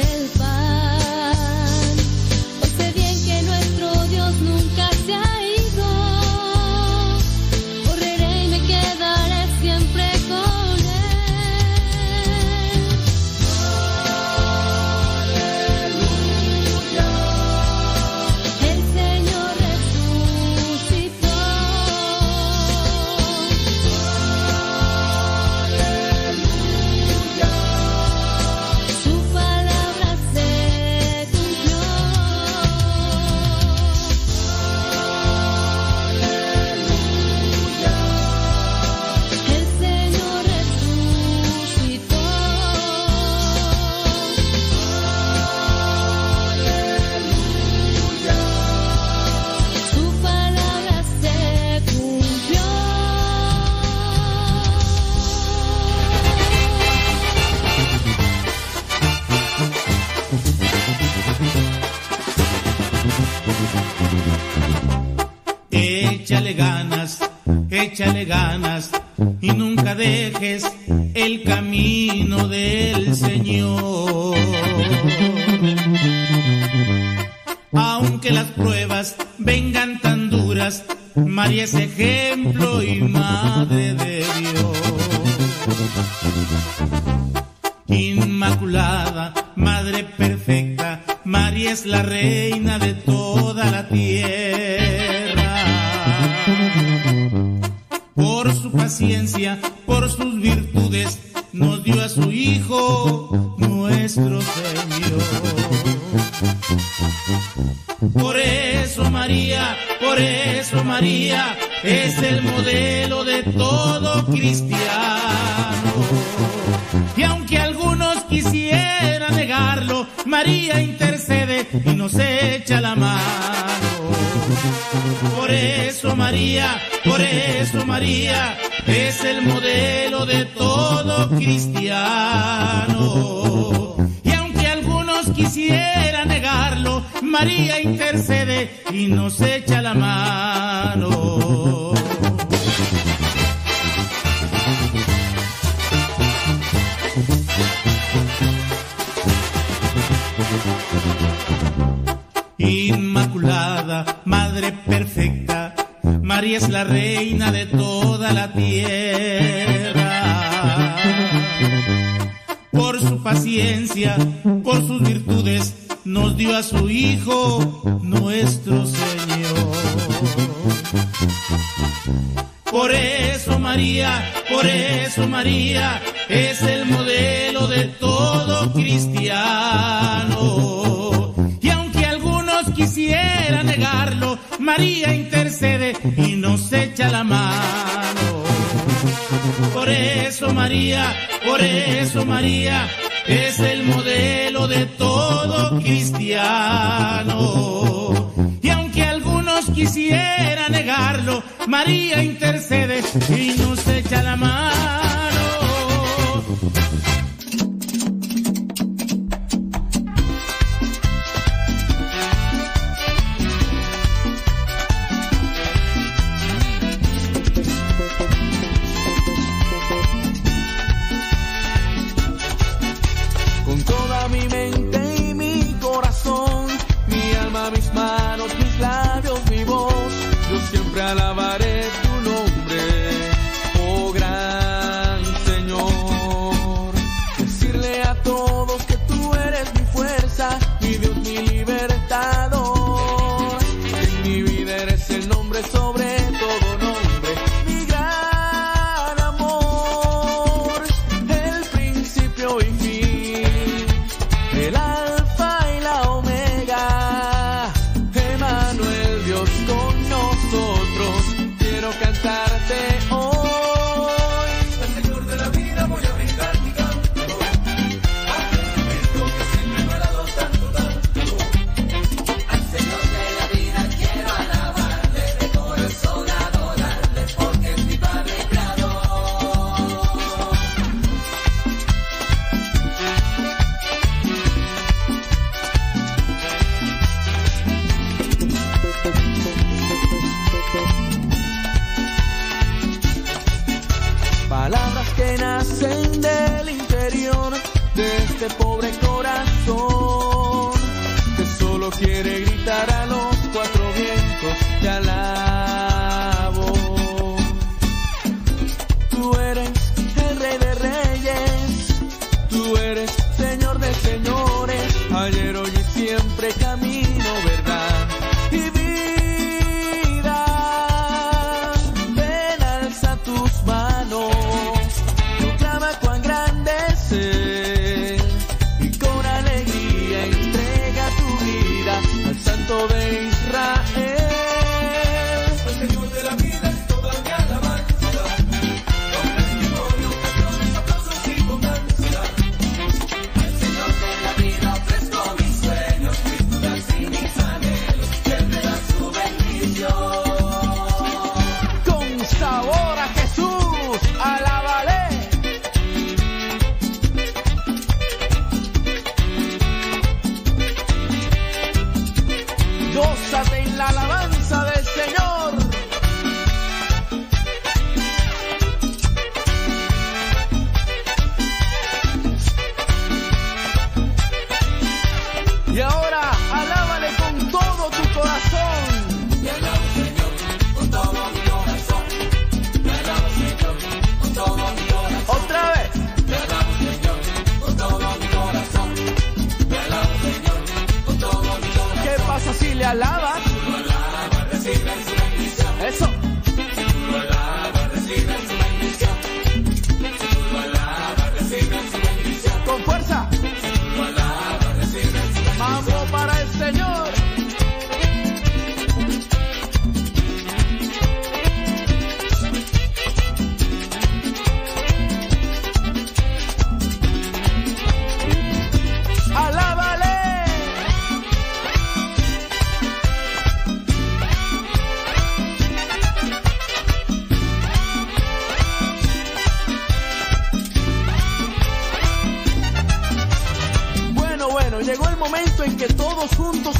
échale ganas y nunca dejes el camino del Señor. Aunque las pruebas vengan tan duras, María es ejemplo y madre de Dios. Inmaculada, Madre perfecta, María es la reina María es el modelo de todo cristiano. Y aunque algunos quisieran negarlo, María intercede y nos echa la mano. Por eso María, por eso María es el modelo de todo cristiano. Y aunque algunos quisieran negarlo, María intercede y nos echa la mano. Inmaculada, Madre perfecta, María es la reina de toda la tierra. Por su paciencia, por sus virtudes, nos dio a su Hijo, María es el modelo de todo cristiano. Y aunque algunos quisieran negarlo, María intercede y nos echa la mano. Por eso María, por eso María es el modelo de todo cristiano. Y aunque algunos quisieran negarlo, María intercede y nos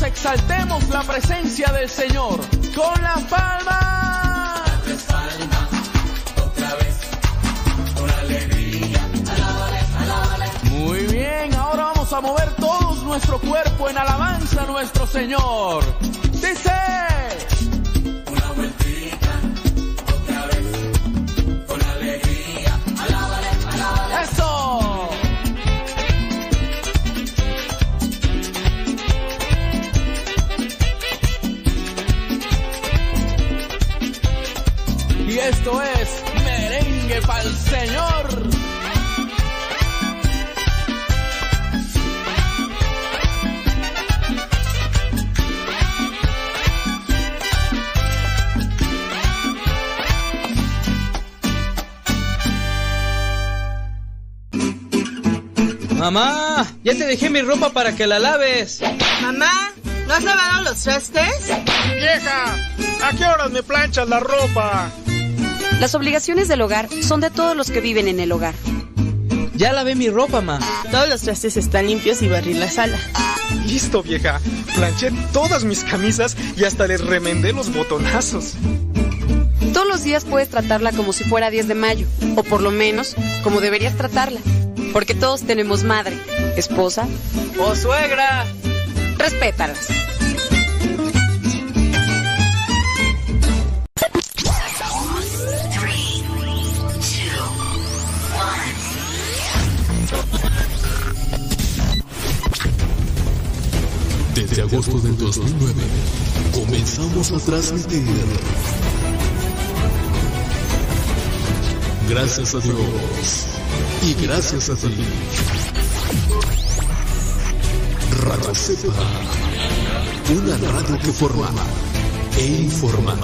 exaltemos la presencia del Señor con las palmas. Otra vez, con alegría. Muy bien, ahora vamos a mover todos nuestro cuerpo en alabanza a nuestro Señor. Dice. Para el Señor. Mamá, ya te dejé mi ropa para que la laves. Mamá, ¿no has lavado los trastes? Vieja, ¿a qué horas me planchas la ropa? Las obligaciones del hogar son de todos los que viven en el hogar. Ya lavé mi ropa, ma. Todos los trastes están limpios y barrí la sala. Listo, vieja. Planché todas mis camisas y hasta les remendé los botonazos. Todos los días puedes tratarla como si fuera 10 de mayo, o por lo menos como deberías tratarla. Porque todos tenemos madre, esposa o suegra. Respétalas. Agosto del 2009 comenzamos a transmitir. Gracias a Dios y gracias a ti. Radio Cepa, una radio que forma e informa.